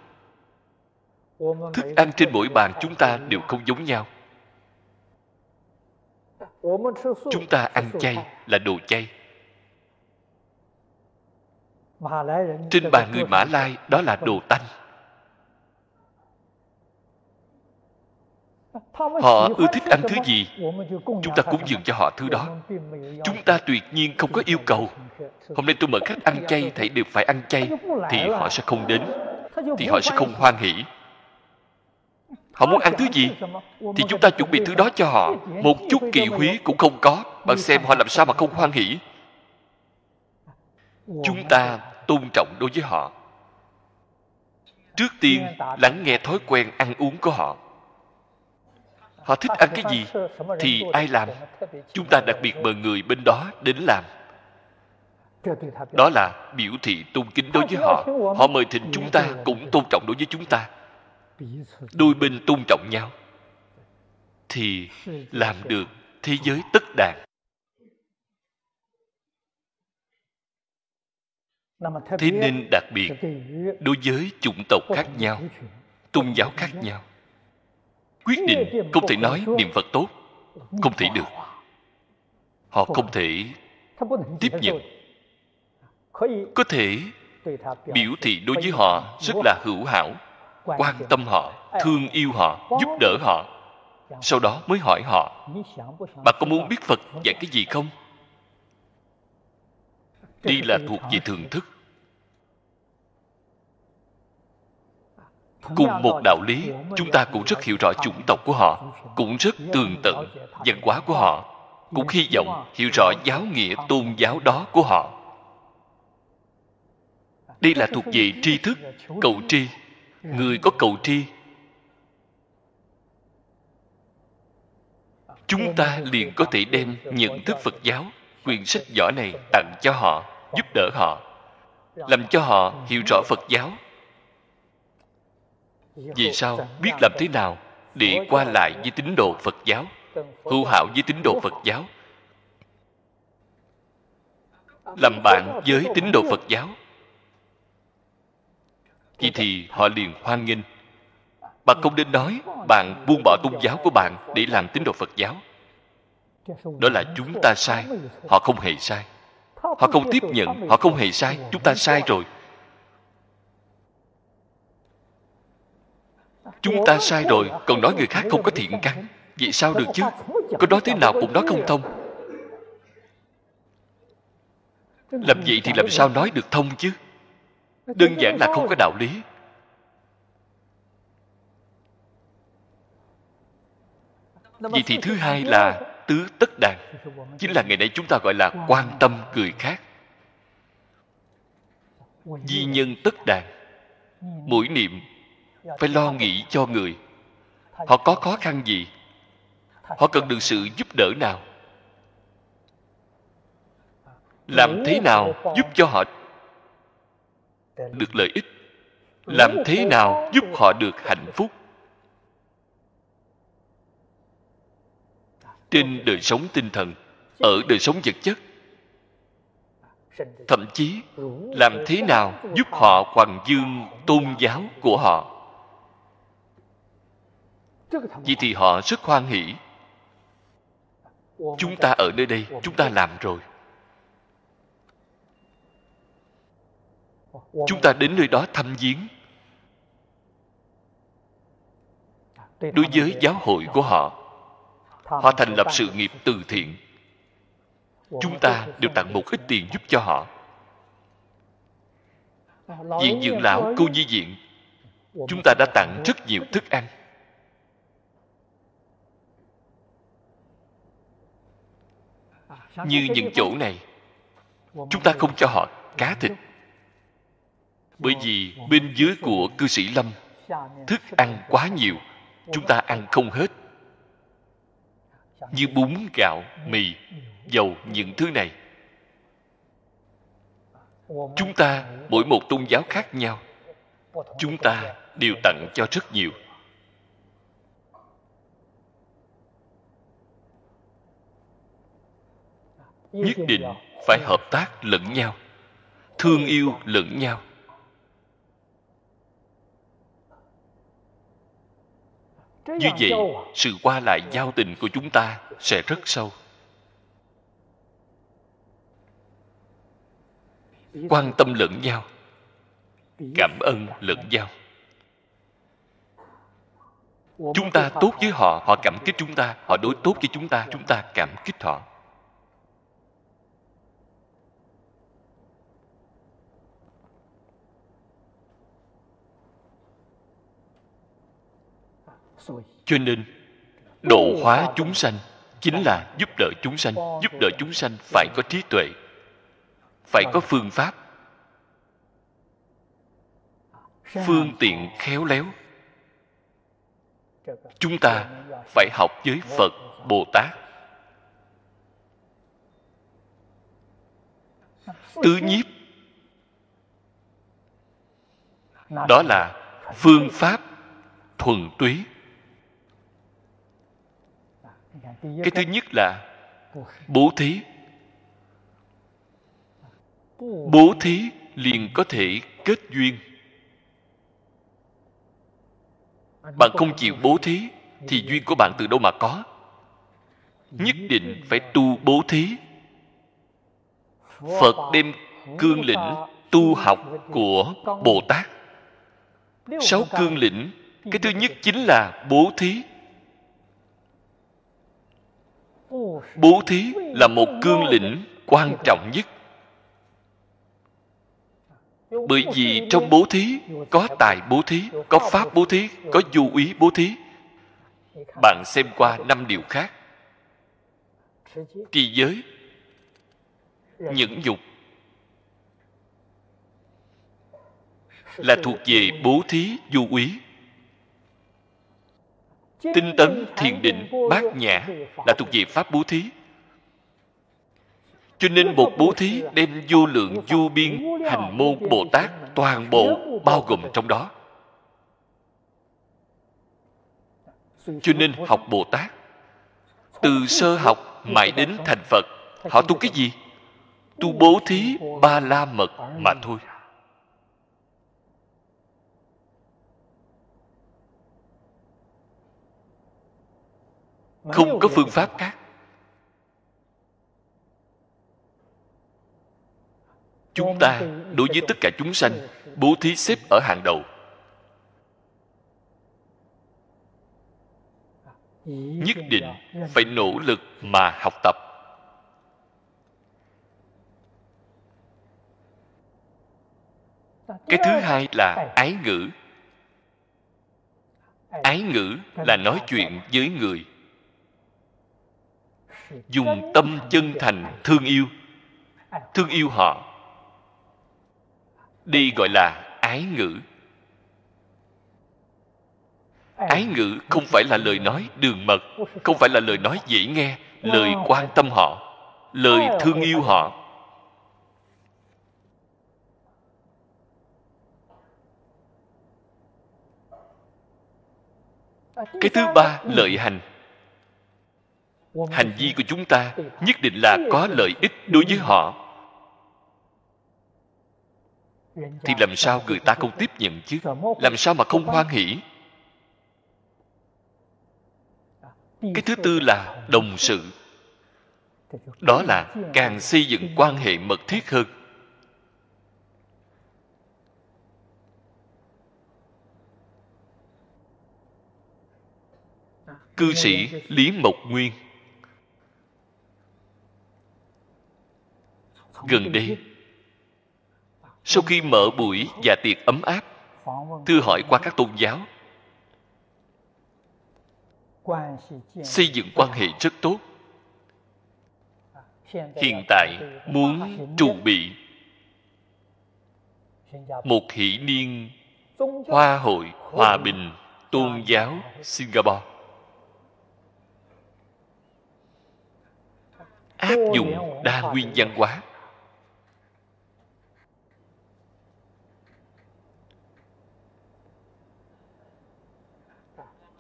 Thức ăn trên mỗi bàn chúng ta đều không giống nhau. Chúng ta ăn chay là đồ chay. Trên bàn người mã lai, đó là đồ tanh. Họ ưa thích ăn thứ gì? chúng ta cúng dường cho họ thứ đó. Chúng ta tuyệt nhiên không có yêu cầu. Hôm nay tôi mời khách ăn chay thầy đều phải ăn chay thì họ sẽ không đến thì họ sẽ không hoan hỷ. Họ muốn ăn thứ gì? Thì chúng ta chuẩn bị thứ đó cho họ. Một chút kỳ húy cũng không có. Bạn xem họ làm sao mà không hoan hỷ. Chúng ta tôn trọng đối với họ. Trước tiên lắng nghe thói quen ăn uống của họ họ thích ăn cái gì thì ai làm? Chúng ta đặc biệt mời người bên đó đến làm. Đó là biểu thị tôn kính đối với họ. Họ mời thỉnh chúng ta cũng tôn trọng đối với chúng ta. Đôi bên tôn trọng nhau thì làm được thế giới tất đàn. Thế nên đặc biệt, đối với chủng tộc khác nhau, tôn giáo khác nhau quyết định không thể nói niệm phật tốt, không thể được. Họ không thể tiếp nhận. Có thể biểu thị đối với họ rất là hữu hảo, quan tâm họ, thương yêu họ, giúp đỡ họ. Sau đó mới hỏi họ bạn có muốn biết phật dạy cái gì không? Đây là thuộc về thường thức cùng một đạo lý chúng ta cũng rất hiểu rõ chủng tộc của họ cũng rất tường tận văn hóa của họ cũng hy vọng hiểu rõ giáo nghĩa tôn giáo đó của họ. Đây là thuộc về tri thức cầu tri. Người có cầu tri chúng ta liền có thể đem nhận thức phật giáo quyển sách vở này tặng cho họ giúp đỡ họ làm cho họ hiểu rõ phật giáo vì sao? biết làm thế nào để qua lại với tín đồ phật giáo? Hữu hảo với tín đồ phật giáo? Làm bạn với tín đồ phật giáo? Vậy thì họ liền hoan nghênh. Bạn không nên nói bạn buông bỏ tôn giáo của bạn để làm tín đồ phật giáo. Đó là chúng ta sai họ không hề sai. Họ không tiếp nhận họ không hề sai chúng ta sai rồi chúng ta sai rồi, còn nói người khác không có thiện căn. Vậy sao được chứ? Có nói thế nào cũng nói không thông. Làm vậy thì làm sao nói được thông chứ? Đơn giản là không có đạo lý. Vậy thì thứ hai là tứ tất đàn. Chính là ngày nay chúng ta gọi là quan tâm người khác. Di nhân tất đàn. Mỗi niệm phải lo nghĩ cho người. Họ có khó khăn gì? Họ cần được sự giúp đỡ nào? Làm thế nào giúp cho họ được lợi ích? Làm thế nào giúp họ được hạnh phúc? Trên đời sống tinh thần, ở đời sống vật chất, thậm chí làm thế nào giúp họ hoàng dương tôn giáo của họ? Vậy thì họ rất hoan hỷ. Chúng ta ở nơi đây, chúng ta làm rồi. Chúng ta đến nơi đó thăm viếng. Đối với giáo hội của họ họ thành lập sự nghiệp từ thiện. Chúng ta đều tặng một ít tiền giúp cho họ. Viện dưỡng lão cô nhi viện, chúng ta đã tặng rất nhiều thức ăn. Như những chỗ này chúng ta không cho họ cá thịt. bởi vì bên dưới của cư sĩ lâm thức ăn quá nhiều chúng ta ăn không hết. Như bún gạo mì dầu những thứ này. Chúng ta mỗi một tôn giáo khác nhau. chúng ta đều tặng cho rất nhiều nhất định phải hợp tác lẫn nhau. Thương yêu lẫn nhau. Như vậy sự qua lại giao tình của chúng ta sẽ rất sâu. Quan tâm lẫn nhau. Cảm ơn lẫn nhau. Chúng ta tốt với họ họ cảm kích chúng ta họ đối tốt với chúng ta chúng ta cảm kích họ cho nên, độ hóa chúng sanh chính là giúp đỡ chúng sanh, giúp đỡ chúng sanh phải có trí tuệ, phải có phương pháp. Phương tiện khéo léo. Chúng ta phải học với phật, bồ tát. Tứ nhiếp. Đó là phương pháp thuần túy cái thứ nhất là bố thí. Bố thí liền có thể kết duyên. Bạn không chịu bố thí thì duyên của bạn từ đâu mà có? Nhất định phải tu bố thí. Phật đem cương lĩnh tu học của bồ tát. Sáu cương lĩnh, cái thứ nhất chính là bố thí bố thí là một cương lĩnh quan trọng nhất. Bởi vì trong bố thí, có tài bố thí, có pháp bố thí, có du ý bố thí. Bạn xem qua năm điều khác. Trì giới, nhẫn dục là thuộc về bố thí du ý tinh tấn thiền định bát nhã là thuộc về pháp bố thí. Cho nên một bố thí đem vô lượng vô biên hành môn bồ tát toàn bộ bao gồm trong đó. Cho nên học bồ tát từ sơ học mãi đến thành phật họ tu cái gì? tu bố thí ba la mật mà thôi không có phương pháp khác. Chúng ta đối với tất cả chúng sanh bố thí xếp ở hàng đầu. Nhất định phải nỗ lực mà học tập. Cái thứ hai là ái ngữ. Ái ngữ là nói chuyện với người dùng tâm chân thành thương yêu. Thương yêu họ. Đi gọi là ái ngữ. Ái ngữ không phải là lời nói đường mật, không phải là lời nói dễ nghe, lời quan tâm họ, lời thương yêu họ. Cái thứ ba, lợi hành hành vi của chúng ta nhất định là có lợi ích đối với họ. Thì làm sao người ta không tiếp nhận chứ? Làm sao mà không hoan hỷ? Cái thứ tư là đồng sự. Đó là càng xây dựng quan hệ mật thiết hơn. Cư sĩ lý mộc nguyên gần đây sau khi mở buổi và tiệc ấm áp thưa hỏi qua các tôn giáo. Xây dựng quan hệ rất tốt. Hiện tại muốn trụ bị một hỷ niên hoa hội hòa bình tôn giáo singapore. Áp dụng đa nguyên văn hóa.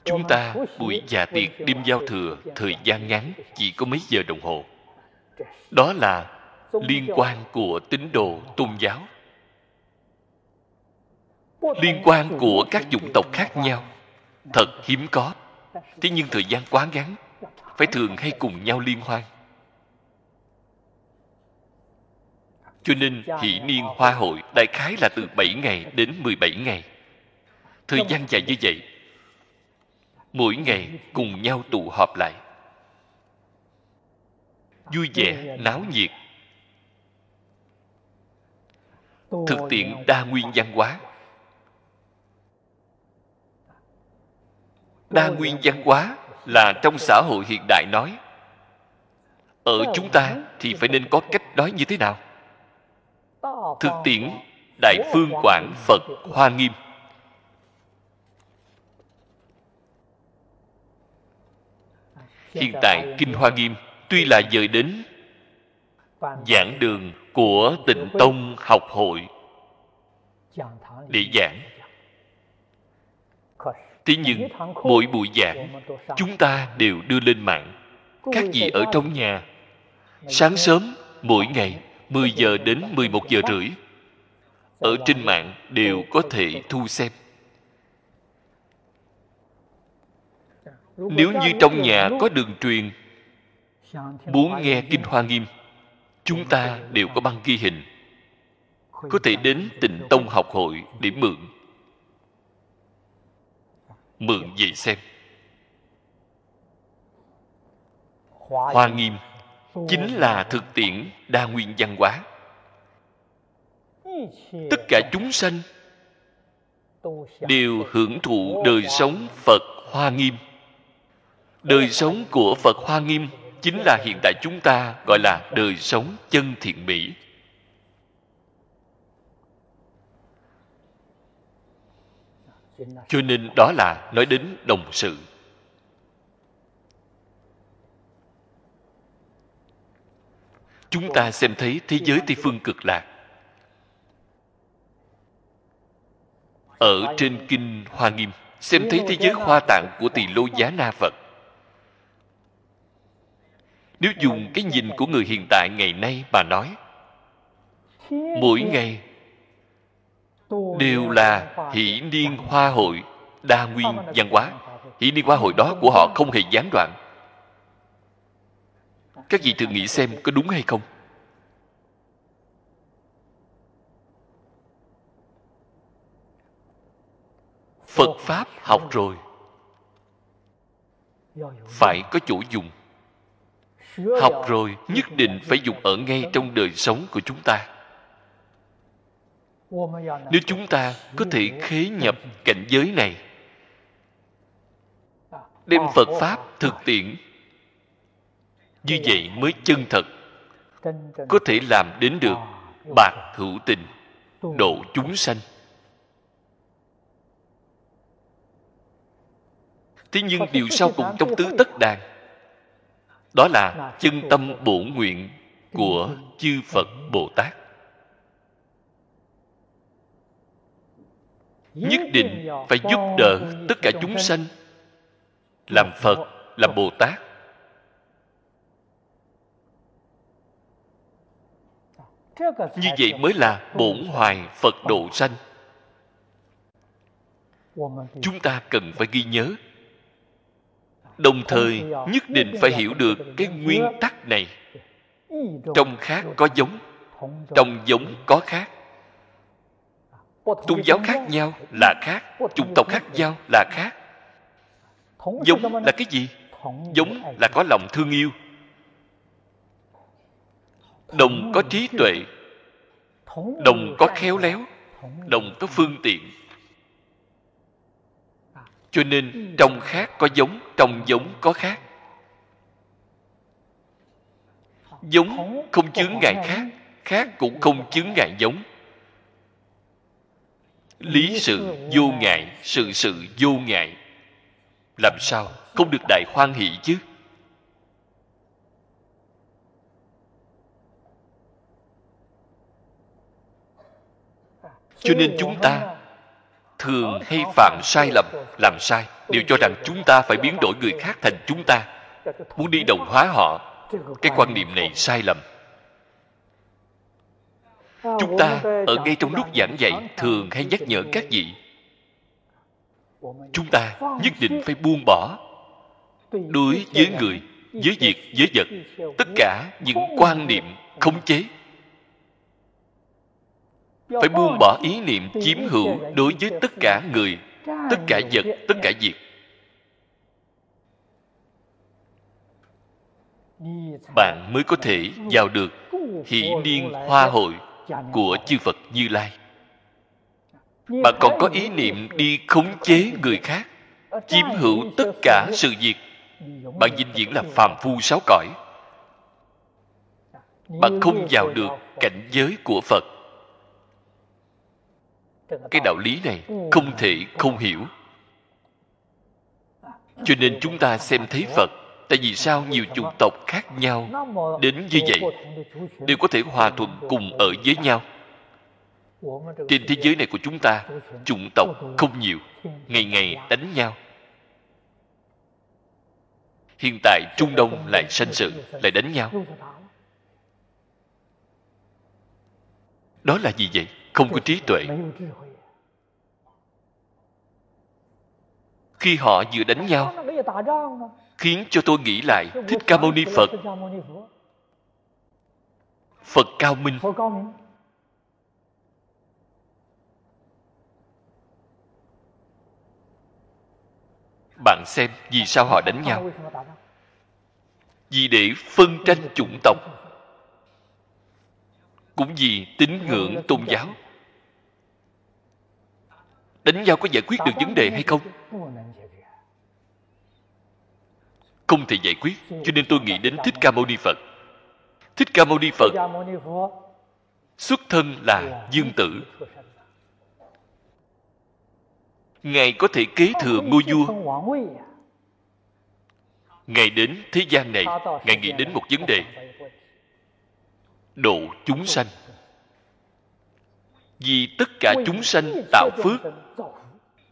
Chúng ta buổi dạ tiệc đêm giao thừa thời gian ngắn chỉ có mấy giờ đồng hồ. Đó là liên quan của tín đồ tôn giáo. Liên quan của các chủng tộc khác nhau. Thật hiếm có. Thế nhưng thời gian quá ngắn, phải thường hay cùng nhau liên hoan. Cho nên hỷ niên hoa hội đại khái là từ 7 ngày đến 17 ngày. Thời gian dài như vậy mỗi ngày cùng nhau tụ họp lại. Vui vẻ, náo nhiệt. Thực tiễn đa nguyên văn hóa. Đa nguyên văn hóa là trong xã hội hiện đại nói, ở chúng ta thì phải nên có cách nói như thế nào? Thực tiễn đại phương quảng phật hoa nghiêm. Hiện tại kinh hoa nghiêm tuy là dời đến giảng đường của tịnh tông học hội để giảng. Thế nhưng mỗi buổi giảng chúng ta đều đưa lên mạng. Các vị ở trong nhà. sáng sớm mỗi ngày 10 giờ đến 11 giờ rưỡi. Ở trên mạng đều có thể thu xem nếu như trong nhà có đường truyền muốn nghe kinh hoa nghiêm chúng ta đều có băng ghi hình. Có thể đến tịnh tông học hội để mượn. Mượn vậy xem. Hoa nghiêm chính là thực tiễn đa nguyên văn hóa. Tất cả chúng sanh đều hưởng thụ đời sống phật hoa nghiêm đời sống của phật hoa nghiêm chính là hiện tại chúng ta, gọi là đời sống chân thiện mỹ. Cho nên đó là nói đến đồng sự. Chúng ta xem thấy thế giới tây phương cực lạc. Ở trên kinh hoa nghiêm, xem thấy thế giới hoa tạng của tỳ lô giá na phật nếu dùng cái nhìn của người hiện tại ngày nay mà nói, mỗi ngày đều là hỷ niên hoa hội đa nguyên văn hóa. Hỷ niên hoa hội đó của họ không hề gián đoạn. Các vị thử nghĩ xem có đúng hay không? Phật pháp học rồi. Phải có chỗ dùng học rồi nhất định phải dùng ở ngay trong đời sống của chúng ta. Nếu chúng ta có thể khế nhập cảnh giới này đem phật pháp thực tiễn như vậy mới chân thật có thể làm đến được bạc hữu tình độ chúng sanh. Thế nhưng điều sau cùng trong tứ tất đàn đó là chân tâm bổn nguyện của chư phật bồ tát. Nhất định phải giúp đỡ tất cả chúng sanh. làm phật làm bồ tát. Như vậy mới là bổn hoài phật độ sanh. Chúng ta cần phải ghi nhớ đồng thời nhất định phải hiểu được cái nguyên tắc này. Trong khác có giống trong giống có khác. Tôn giáo khác nhau là khác chủng tộc khác nhau là khác. Giống là cái gì? Giống là có lòng thương yêu. Đồng có trí tuệ. Đồng có khéo léo. Đồng có phương tiện cho nên trong khác có giống trong giống có khác. Giống không chướng ngại khác khác cũng không chướng ngại giống. Lý sự vô ngại sự sự vô ngại. Làm sao không được đại hoan hỷ chứ? Cho nên chúng ta thường hay phạm sai lầm, làm sai, đều cho rằng chúng ta phải biến đổi người khác thành chúng ta. Muốn đi đồng hóa họ, cái quan niệm này sai lầm. Chúng ta ở ngay trong lúc giảng dạy, thường hay nhắc nhở các vị. Chúng ta nhất định phải buông bỏ. Đối với người, với việc, với vật, tất cả những quan niệm khống chế phải buông bỏ ý niệm chiếm hữu đối với tất cả người tất cả vật tất cả việc. Bạn mới có thể vào được hỷ niên hoa hội của chư phật như lai. Bạn còn có ý niệm đi khống chế người khác chiếm hữu tất cả sự việc. bạn vĩnh viễn là phàm phu sáu cõi. Bạn không vào được cảnh giới của phật cái đạo lý này không thể không hiểu. Cho nên chúng ta xem thấy phật tại vì sao nhiều chủng tộc khác nhau đến như vậy đều có thể hòa thuận cùng ở với nhau. Trên thế giới này của chúng ta chủng tộc không nhiều ngày ngày đánh nhau. Hiện tại trung đông lại sanh sự lại đánh nhau. Đó là gì vậy không có trí tuệ. Khi họ vừa đánh nhau, khiến cho tôi nghĩ lại thích ca mâu ni phật. Phật cao minh. Bạn xem vì sao họ đánh nhau. Vì để phân tranh chủng tộc, cũng vì tín ngưỡng tôn giáo đánh nhau có giải quyết được vấn đề hay không? Không thể giải quyết, cho nên tôi nghĩ đến thích ca mâu ni phật. Thích ca mâu ni phật xuất thân là dương tử. Ngài có thể kế thừa ngôi vua. Ngài đến thế gian này, ngài nghĩ đến một vấn đề. Độ chúng sanh vì tất cả chúng sanh tạo phước.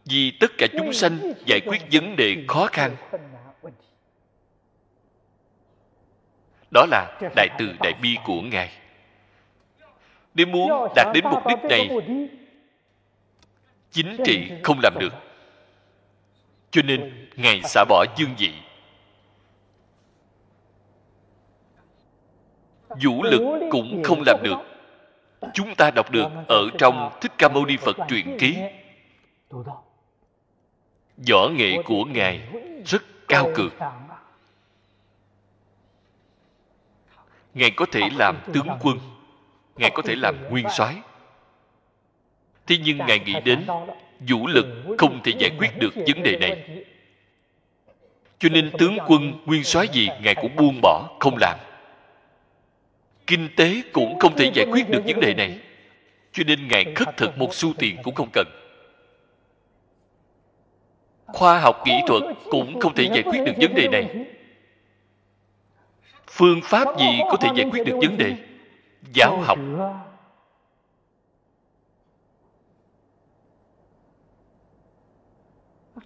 vì tất cả chúng sanh giải quyết vấn đề khó khăn. Đó là đại từ đại bi của ngài. Nếu muốn đạt đến mục đích này chính trị không làm được. Cho nên ngài xả bỏ dương vị. Vũ lực cũng không làm được chúng ta đọc được ở trong thích ca mâu ni phật truyện ký võ nghệ của ngài rất cao cường ngài có thể làm tướng quân ngài có thể làm nguyên soái thế nhưng ngài nghĩ đến vũ lực không thể giải quyết được vấn đề này cho nên tướng quân nguyên soái gì ngài cũng buông bỏ không làm kinh tế cũng không thể giải quyết được vấn đề này. Cho nên ngài khất thực một xu tiền cũng không cần. Khoa học kỹ thuật cũng không thể giải quyết được vấn đề này. Phương pháp gì có thể giải quyết được vấn đề? Giáo học.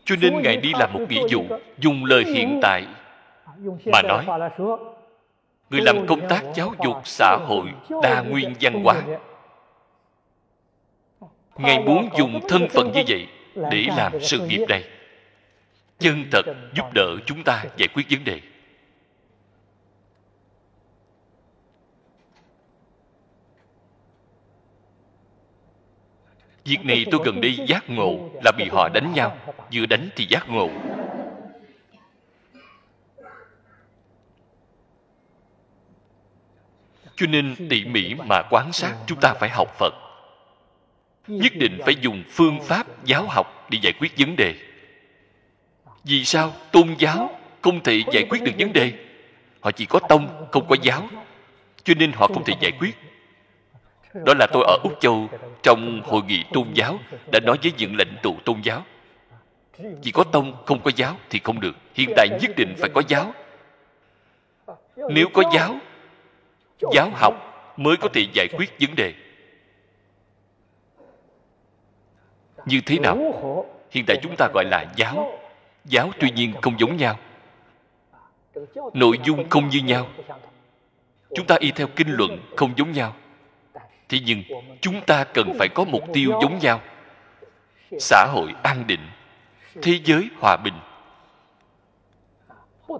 Cho nên ngài đi làm một ví dụ dùng lời hiện tại mà nói người làm công tác giáo dục xã hội đa nguyên văn hóa ngài muốn dùng thân phận như vậy để làm sự nghiệp này chân thật giúp đỡ chúng ta giải quyết vấn đề Việc này tôi gần đây giác ngộ là bị họ đánh nhau. Vừa đánh thì giác ngộ. Cho nên tỉ mỉ mà quan sát chúng ta phải học Phật. Nhất định phải dùng phương pháp giáo học để giải quyết vấn đề. Vì sao? tôn giáo không thể giải quyết được vấn đề? Họ chỉ có tông, không có giáo. Cho nên họ không thể giải quyết. đó là tôi ở úc châu trong hội nghị tôn giáo đã nói với những lãnh tụ tôn giáo. Chỉ có tông không có giáo thì không được. Hiện tại nhất định phải có giáo. nếu có giáo giáo học mới có thể giải quyết vấn đề. Như thế nào? Hiện tại chúng ta gọi là giáo. Giáo tuy nhiên không giống nhau. Nội dung không như nhau. Chúng ta y theo kinh luận không giống nhau. Thế nhưng chúng ta cần phải có mục tiêu giống nhau. Xã hội an định. Thế giới hòa bình.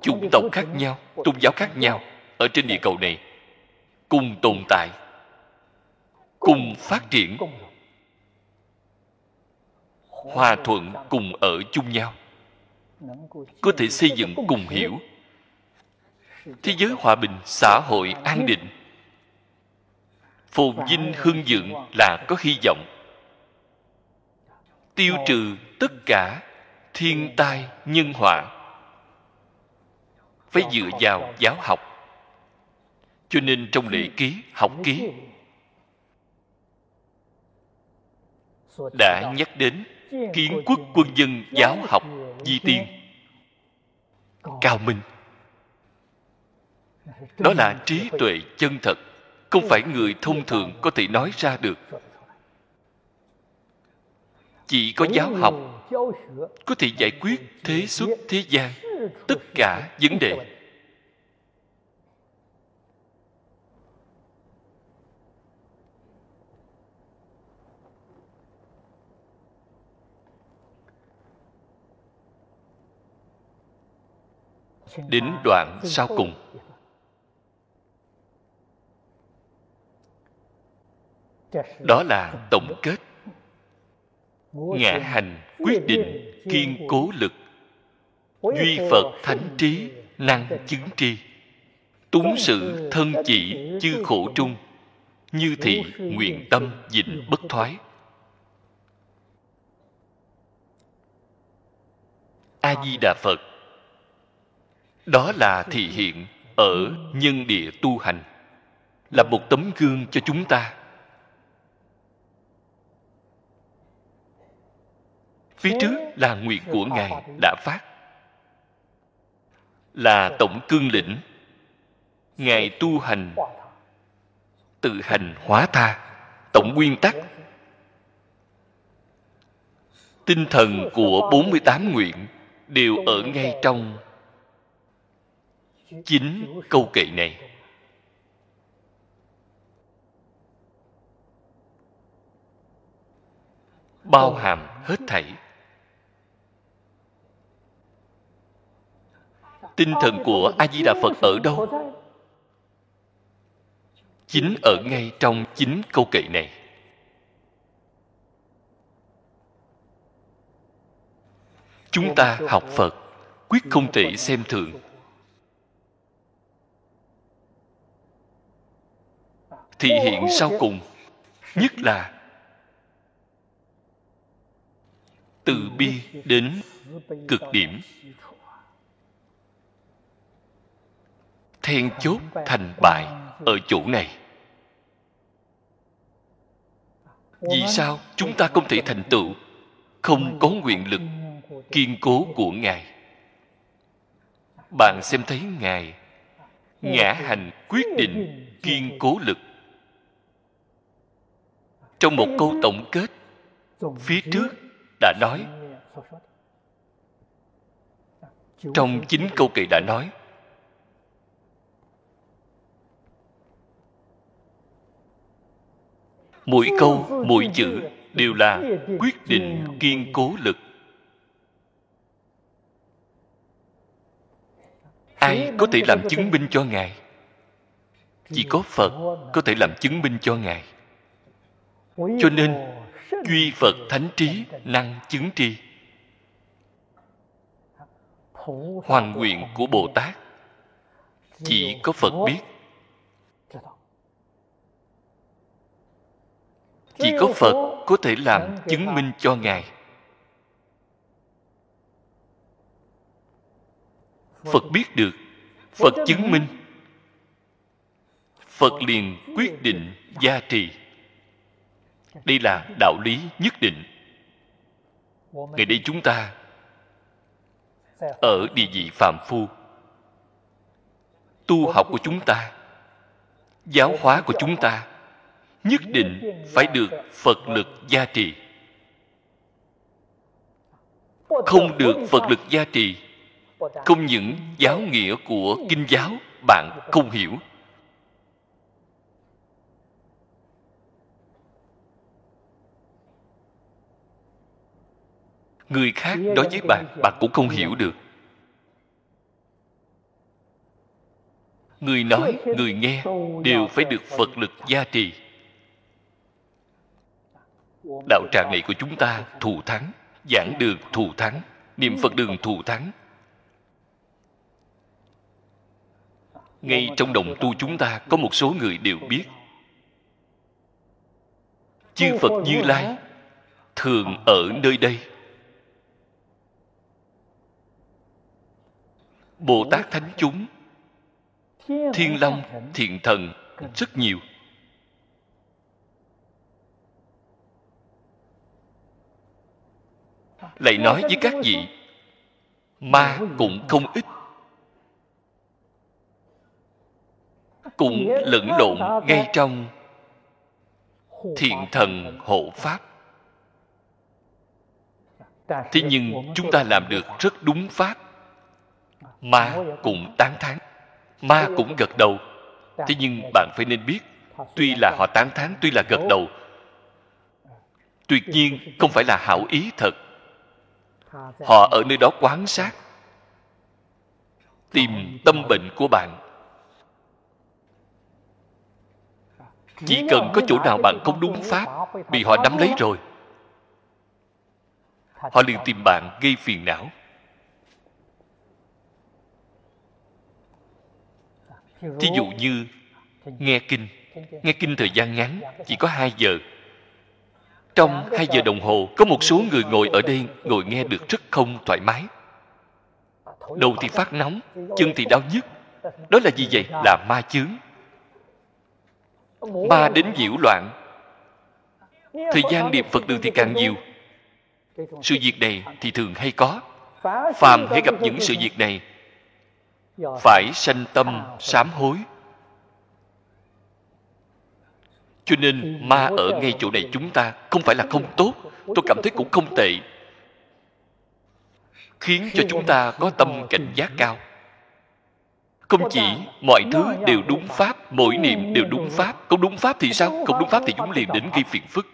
Chủng tộc khác nhau. Tôn giáo khác nhau. Ở trên địa cầu này cùng tồn tại, cùng phát triển. Hòa thuận cùng ở chung nhau, có thể xây dựng cùng hiểu. Thế giới hòa bình, xã hội an định. Phồn vinh hưng vượng là có hy vọng. Tiêu trừ tất cả thiên tai nhân họa. Phải dựa vào giáo học cho nên trong lễ ký, học ký, đã nhắc đến kiến quốc quân dân giáo học di tiên. Cao minh. Đó là trí tuệ chân thật, không phải người thông thường có thể nói ra được. Chỉ có giáo học có thể giải quyết thế xuất thế gian tất cả vấn đề. Đến đoạn sau cùng. Đó là tổng kết. Ngã hành quyết định kiên cố lực. Duy phật thánh trí năng chứng tri. Túng sự thân chỉ chư khổ trung. Như thị nguyện tâm dịnh bất thoái. A di đà phật đó là thị hiện ở nhân địa tu hành, là một tấm gương cho chúng ta. Phía trước là nguyện của ngài đã phát, là tổng cương lĩnh. Ngài tu hành, tự hành hóa tha, tổng nguyên tắc. Tinh thần của 48 nguyện đều ở ngay trong chính câu kệ này. Bao hàm hết thảy. Tinh thần của a di đà phật ở đâu? Chính ở ngay trong chính câu kệ này. Chúng ta học phật, quyết không thể xem thường. Thị hiện sau cùng nhất là từ bi đến cực điểm. Then chốt thành bại ở chỗ này. Vì sao chúng ta không thể thành tựu không có nguyện lực kiên cố của ngài? Bạn xem thấy ngài ngã hành quyết định kiên cố lực trong một câu tổng kết, phía trước đã nói, trong chính câu kệ đã nói, mỗi câu, mỗi chữ đều là quyết định kiên cố lực. Ai có thể làm chứng minh cho ngài? Chỉ có phật có thể làm chứng minh cho ngài cho nên duy phật thánh trí năng chứng tri. Hoàn nguyện của bồ tát chỉ có phật biết. Chỉ có phật có thể làm chứng minh cho ngài. Phật biết được phật chứng minh. phật liền quyết định. gia trì đây là đạo lý nhất định. Ngày đây chúng ta ở địa vị phạm phu, tu học của chúng ta, giáo hóa của chúng ta nhất định phải được phật lực gia trì. Không được phật lực gia trì, không những giáo nghĩa của kinh giáo bạn không hiểu. Người khác nói với bạn bạn cũng không hiểu được. Người nói người nghe đều phải được phật lực gia trì. Đạo tràng này của chúng ta thù thắng giảng đường thù thắng niệm phật đường thù thắng. Ngay trong đồng tu chúng ta có một số người đều biết. Chư phật như lai thường ở nơi đây bồ tát thánh chúng. Thiên long, thiện thần, rất nhiều. Lại nói với các vị, ma cũng không ít. Cũng lẫn lộn ngay trong thiện thần hộ pháp. Thế nhưng chúng ta làm được rất đúng pháp ma cũng tán thán. Ma cũng gật đầu. Thế nhưng bạn phải nên biết, tuy là họ tán thán, tuy là gật đầu tuyệt nhiên không phải là hảo ý thật. Họ ở nơi đó quán sát, tìm tâm bệnh của bạn. Chỉ cần có chỗ nào bạn không đúng pháp bị họ nắm lấy rồi, họ liền tìm bạn gây phiền não. Thí dụ như, nghe kinh. Nghe kinh thời gian ngắn, chỉ có hai giờ. Trong hai giờ đồng hồ, có một số người ngồi ở đây ngồi nghe được rất không thoải mái. Đầu thì phát nóng, chân thì đau nhức. Đó là gì vậy? Là ma chướng. Ma đến nhiễu loạn. Thời gian niệm phật đường thì càng nhiều. Sự việc này thì thường hay có. Phàm hãy gặp những sự việc này phải sanh tâm sám hối. Cho nên ma ở ngay chỗ này chúng ta không phải là không tốt. tôi cảm thấy cũng không tệ. Khiến cho chúng ta có tâm cảnh giác cao. Không chỉ mọi thứ đều đúng pháp mỗi niệm đều đúng pháp. Không đúng pháp thì sao? không đúng pháp thì chúng liền đến gây phiền phức.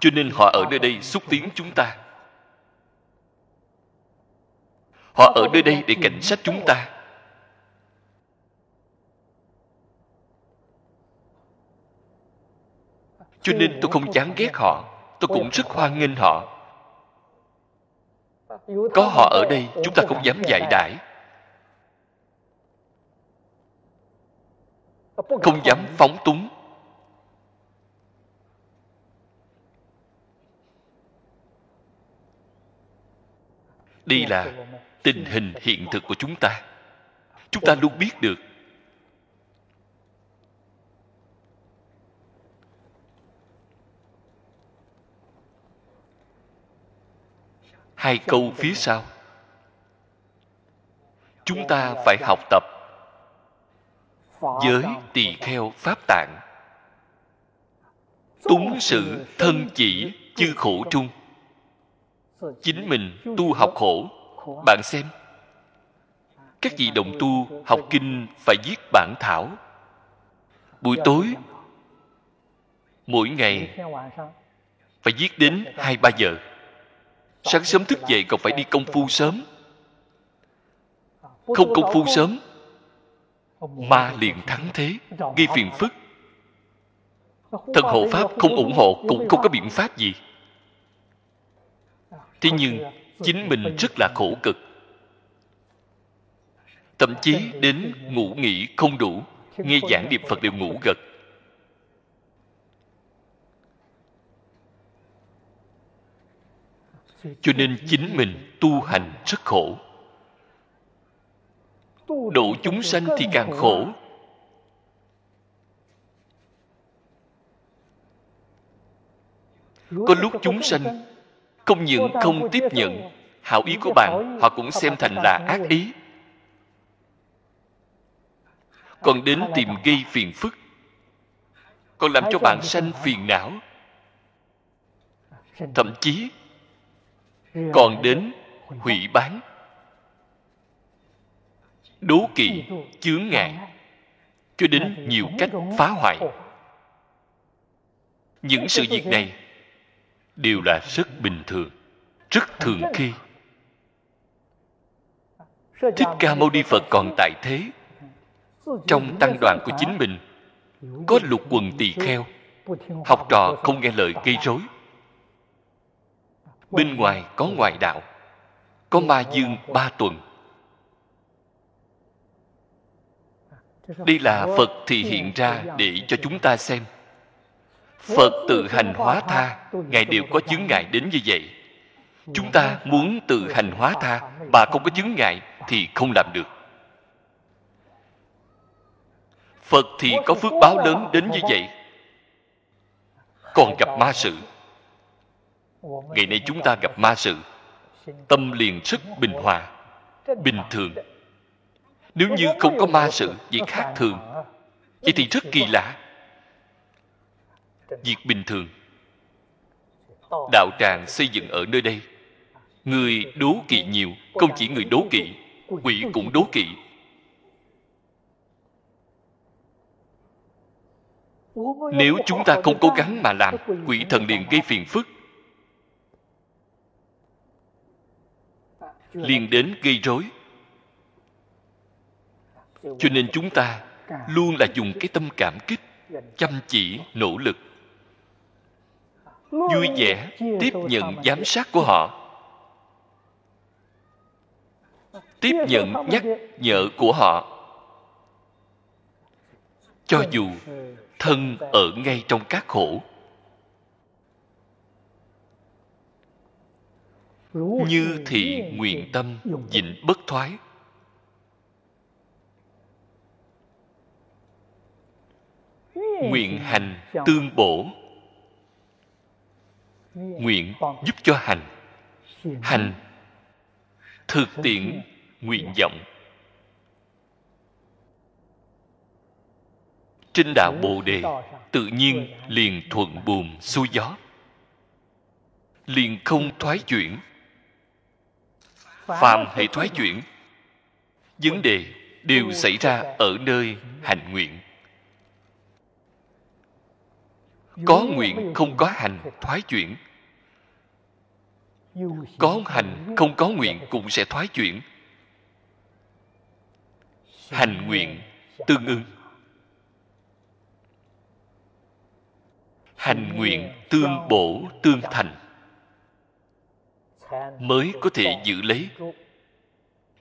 Cho nên họ ở nơi đây xúc tiến chúng ta họ ở nơi đây để cảnh sát chúng ta. Cho nên tôi không chán ghét họ, tôi cũng rất hoan nghênh họ. Có họ ở đây, chúng ta không dám dạy đãi không dám phóng túng. Đi là tình hình hiện thực của chúng ta. Chúng ta luôn biết được. Hai câu phía sau. Chúng ta phải học tập giới tỳ kheo pháp tạng. Túng sự thân chỉ chư khổ trung. Chính mình tu học khổ bạn xem, các vị đồng tu học kinh phải viết bản thảo. Buổi tối, mỗi ngày phải viết đến hai, ba giờ. Sáng sớm thức dậy còn phải đi công phu sớm. Không công phu sớm, ma liền thắng thế, gây phiền phức. Thần hộ pháp không ủng hộ cũng không có biện pháp gì. Thế nhưng chính mình rất là khổ cực. Thậm chí đến ngủ nghỉ không đủ, nghe giảng niệm phật đều ngủ gật. Cho nên chính mình tu hành rất khổ. Độ chúng sanh thì càng khổ. Có lúc chúng sanh không những không tiếp nhận hảo ý của bạn họ cũng xem thành là ác ý. Còn đến tìm gây phiền phức. Còn làm cho bạn sanh phiền não. Thậm chí còn đến hủy bán. Đố kỵ chướng ngại. cho đến nhiều cách phá hoại. Những sự việc này đều là rất bình thường, rất thường khi. Thích ca mâu ni phật còn tại thế. Trong tăng đoàn của chính mình, có lục quần tỳ kheo, học trò không nghe lời gây rối. Bên ngoài có ngoại đạo, có ma dương ba tuần. Đây là phật thì hiện ra để cho chúng ta xem phật tự hành hóa tha, ngài đều có chứng ngại đến như vậy. Chúng ta muốn tự hành hóa tha mà không có chứng ngại thì không làm được. Phật thì có phước báo lớn đến như vậy. Còn gặp ma sự. Ngày nay chúng ta gặp ma sự. Tâm liền rất bình hòa, bình thường. Nếu như không có ma sự việc khác thường. Vậy thì rất kỳ lạ việc bình thường. Đạo tràng xây dựng ở nơi đây, người đố kỵ nhiều, không chỉ người đố kỵ, quỷ cũng đố kỵ. Nếu chúng ta không cố gắng mà làm, quỷ thần liền gây phiền phức. Liền đến gây rối. Cho nên chúng ta luôn là dùng cái tâm cảm kích, chăm chỉ, nỗ lực vui vẻ tiếp nhận giám sát của họ. Tiếp nhận nhắc nhở của họ. Cho dù thân ở ngay trong các khổ. Như thị nguyện tâm dịnh bất thoái. Nguyện hành tương bổ nguyện giúp cho hành. Hành thực tiện nguyện vọng. Trên đạo bồ đề, tự nhiên liền thuận buồm xuôi gió. Liền không thoái chuyển. Phàm hệ thoái chuyển, vấn đề đều xảy ra ở nơi hành nguyện. Có nguyện không có hành, thoái chuyển. Có hành, không có nguyện cũng sẽ thoái chuyển. Hành nguyện tương ưng hành nguyện tương bổ, tương thành. Mới có thể giữ lấy.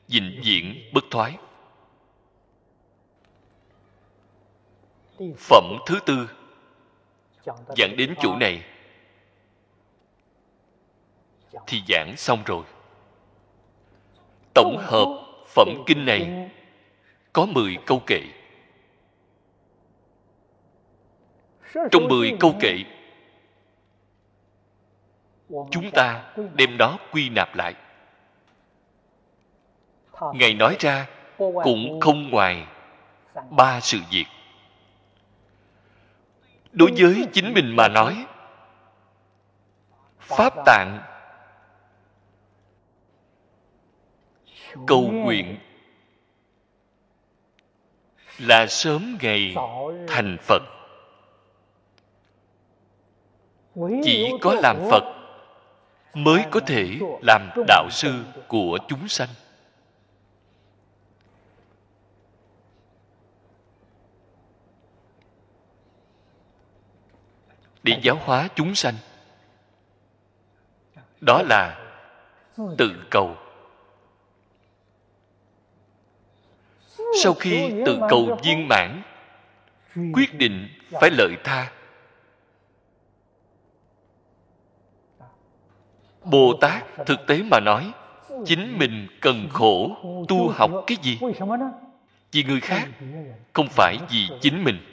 Vĩnh viễn bất thoái. Phẩm thứ tư giảng đến chỗ này. Thì giảng xong rồi. Tổng hợp phẩm kinh này. có 10 câu kệ. Trong 10 câu kệ chúng ta đem đó quy nạp lại. Ngài nói ra cũng không ngoài ba sự việc đối với chính mình mà nói, pháp tạng cầu nguyện là sớm ngày thành phật. Chỉ có làm phật mới có thể làm đạo sư của chúng sanh. Để giáo hóa chúng sanh. Đó là tự cầu. Sau khi tự cầu viên mãn, quyết định phải lợi tha. Bồ tát thực tế mà nói, chính mình cần khổ tu học cái gì? Vì người khác không phải vì chính mình.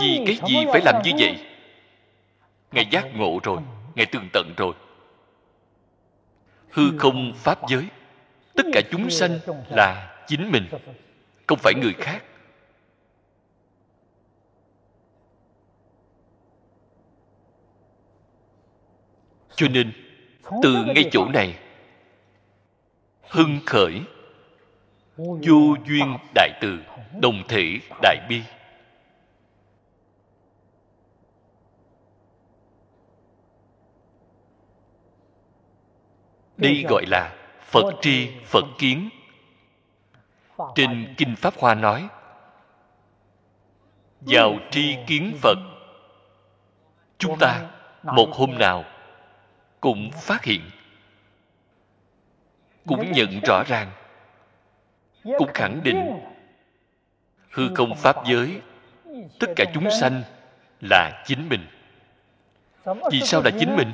Vì cái gì phải làm như vậy? Ngài giác ngộ rồi ngài tường tận rồi. Hư không pháp giới tất cả chúng sanh là chính mình không phải người khác. Cho nên từ ngay chỗ này hưng khởi vô duyên đại từ đồng thể đại bi đây gọi là phật tri phật kiến. Trên kinh pháp hoa nói, vào tri kiến phật, chúng ta một hôm nào cũng phát hiện, cũng nhận rõ ràng, cũng khẳng định hư không pháp giới, tất cả chúng sanh là chính mình. Vì sao là chính mình?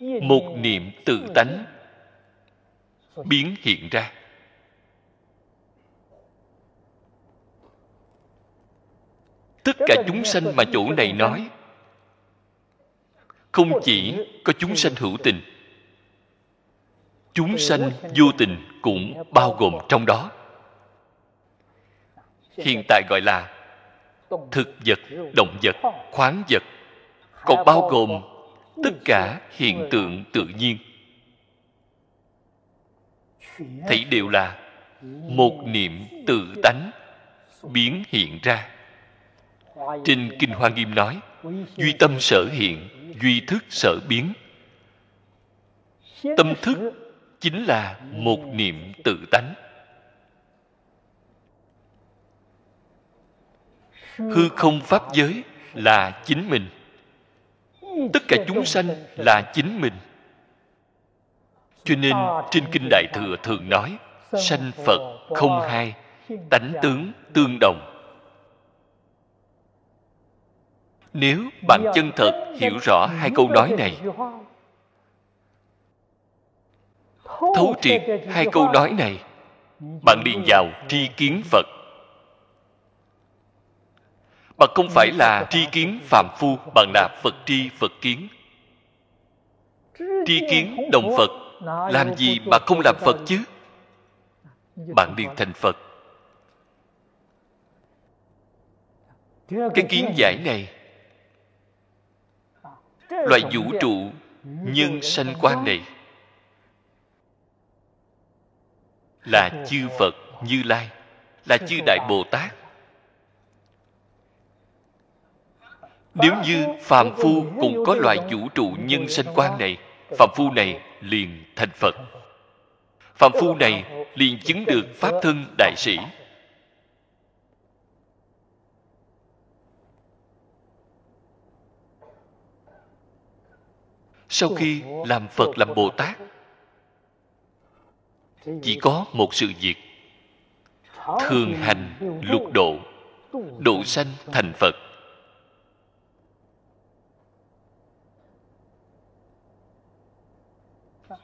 Một niệm tự tánh biến hiện ra. Tất cả chúng sanh mà chủ này nói, không chỉ có chúng sanh hữu tình, chúng sanh vô tình cũng bao gồm trong đó. Hiện tại gọi là thực vật, động vật, khoáng vật, còn bao gồm tất cả hiện tượng tự nhiên. Thấy đều là một niệm tự tánh biến hiện ra. Trên kinh hoa nghiêm nói duy tâm sở hiện duy thức sở biến. Tâm thức chính là một niệm tự tánh. Hư không pháp giới là chính mình tất cả chúng sanh là chính mình. Cho nên trên kinh đại thừa thường nói, sanh phật không hai, tánh tướng tương đồng. Nếu bạn chân thật hiểu rõ hai câu nói này, thấu triệt hai câu nói này, bạn liền vào tri kiến phật bạn không phải là tri kiến phạm phu bạn là phật tri phật kiến. Tri kiến đồng phật, làm gì mà không làm phật chứ? Bạn liền thành phật. Cái kiến giải này, loại vũ trụ nhân sanh quan này, là chư phật như lai, là chư đại bồ tát. Nếu như phàm phu cũng có loại vũ trụ nhân sanh quan này, phàm phu này liền thành phật. Phàm phu này liền chứng được pháp thân đại sĩ. Sau khi làm phật làm bồ tát, chỉ có một sự việc, thường hành lục độ độ sanh thành phật.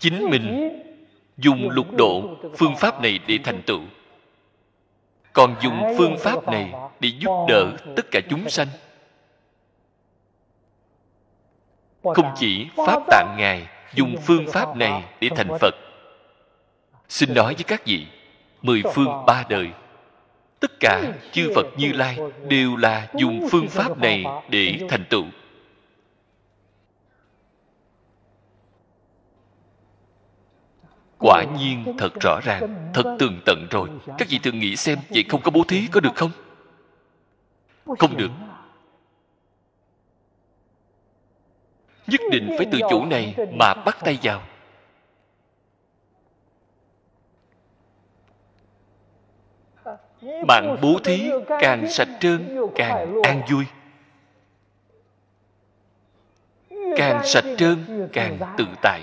Chính mình dùng lục độ phương pháp này để thành tựu. Còn dùng phương pháp này để giúp đỡ tất cả chúng sanh. Không chỉ pháp tạng ngài dùng phương pháp này để thành phật. Xin nói với các vị, mười phương ba đời, tất cả chư phật như lai đều là dùng phương pháp này để thành tựu. Quả nhiên, thật rõ ràng, thật tường tận rồi. Các vị thường nghĩ xem, vậy không có bố thí có được không? Không được. Nhất định phải từ chỗ này mà bắt tay vào. Bạn bố thí càng sạch trơn, càng an vui. Càng sạch trơn, càng tự tại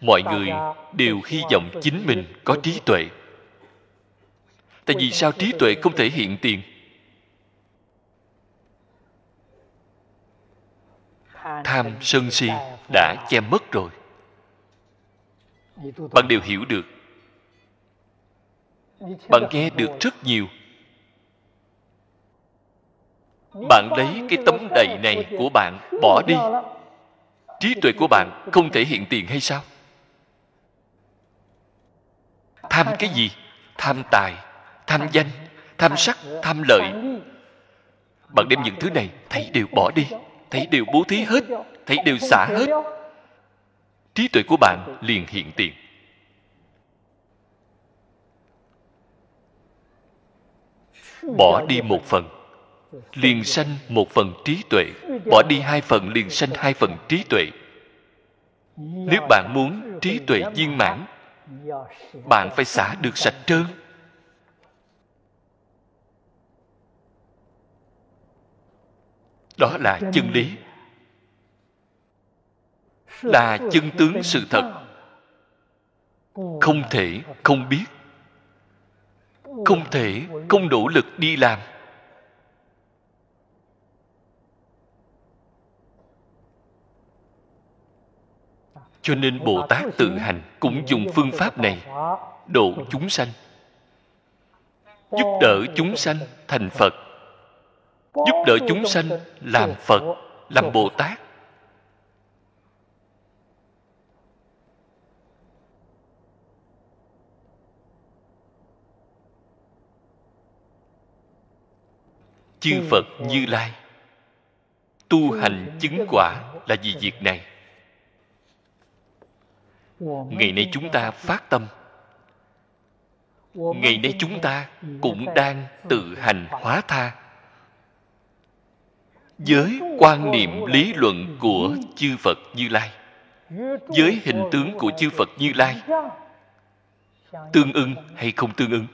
mọi người đều hy vọng chính mình có trí tuệ. Tại vì sao trí tuệ không thể hiện tiền? Tham sân si đã che mất rồi. Bạn đều hiểu được. Bạn nghe được rất nhiều. Bạn lấy cái tấm đầy này của bạn bỏ đi. trí tuệ của bạn không thể hiện tiền hay sao tham cái gì? Tham tài, tham danh, tham sắc, tham lợi. Bạn đem những thứ này, thấy đều bỏ đi, thấy đều bố thí hết, thấy đều xả hết. Trí tuệ của bạn liền hiện tiền. Bỏ đi một phần, liền sanh một phần trí tuệ. Bỏ đi hai phần, liền sanh hai phần trí tuệ. Nếu bạn muốn trí tuệ viên mãn bạn phải xả được sạch trơn. Đó là chân lý. Là chân tướng sự thật. Không thể không biết. Không thể không nỗ lực đi làm. Cho nên bồ tát tự hành cũng dùng phương pháp này độ chúng sanh. Giúp đỡ chúng sanh thành phật. Giúp đỡ chúng sanh làm phật. Làm bồ tát. Chư phật như lai tu hành chứng quả là vì việc này ngày nay chúng ta phát tâm. Ngày nay chúng ta cũng đang tự hành hóa tha. Với quan niệm lý luận của chư phật như lai với hình tướng của chư phật như lai, tương ưng hay không tương ưng?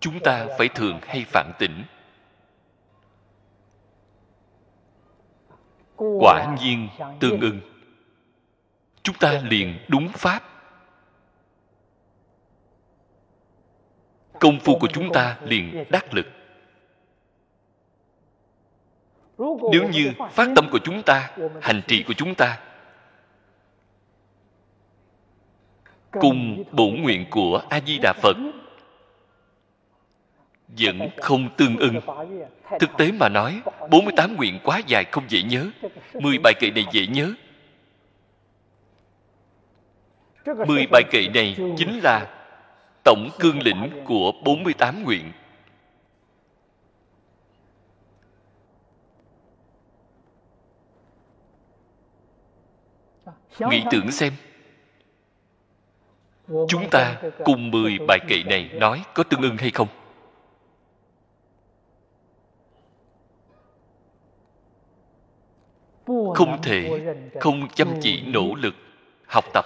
Chúng ta phải thường hay phản tỉnh. Quả nhiên tương ưng. Chúng ta liền đúng pháp. Công phu của chúng ta liền đắc lực. Nếu như phát tâm của chúng ta hành trì của chúng ta cùng bổn nguyện của a di đà phật vẫn không tương ưng. Thực tế mà nói 48 nguyện quá dài không dễ nhớ. 10 bài kệ này dễ nhớ. 10 bài kệ này chính là tổng cương lĩnh của 48 nguyện. Nghĩ tưởng xem. Chúng ta cùng 10 bài kệ này nói có tương ưng hay không? Không thể không chăm chỉ nỗ lực học tập.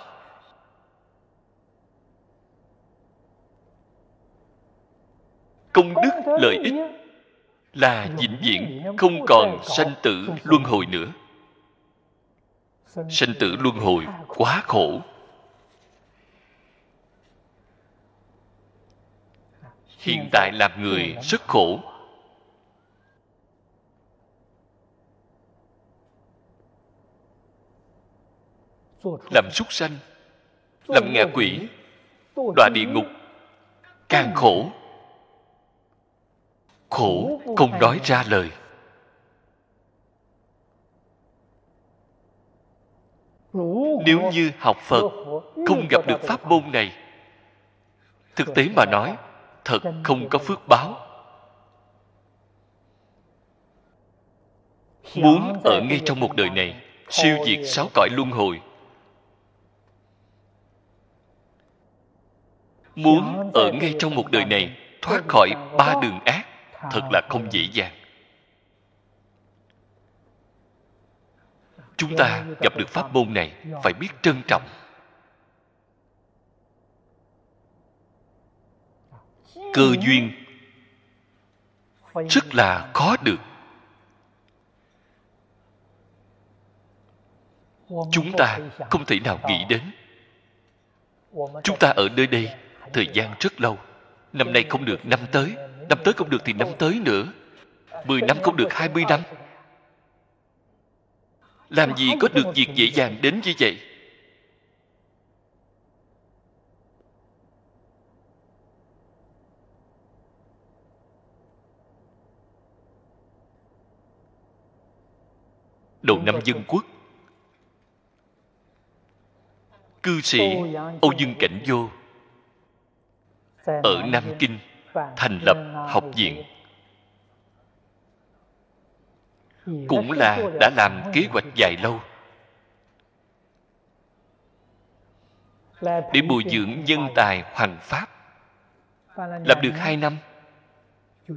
Công đức lợi ích là vĩnh viễn không còn sanh tử luân hồi nữa. Sanh tử luân hồi quá khổ. Hiện tại làm người rất khổ làm súc sanh làm ngạ quỷ đọa địa ngục càng khổ. khổ không nói ra lời. Nếu như học phật không gặp được pháp môn này thực tế mà nói thật không có phước báo. Muốn ở ngay trong một đời này siêu diệt sáu cõi luân hồi muốn ở ngay trong một đời này thoát khỏi ba đường ác thật là không dễ dàng. Chúng ta gặp được pháp môn này phải biết trân trọng. Cơ duyên rất là khó được. Chúng ta không thể nào nghĩ đến. Chúng ta ở nơi đây thời gian rất lâu. Năm nay không được năm tới. Năm tới không được thì năm tới nữa. Mười năm không được hai mươi năm. Làm gì có được việc dễ dàng đến như vậy? Đầu năm dân quốc. Cư sĩ âu dương cảnh vô ở nam kinh thành lập học viện. Cũng là đã làm kế hoạch dài lâu. Để bồi dưỡng nhân tài hoành pháp làm được hai năm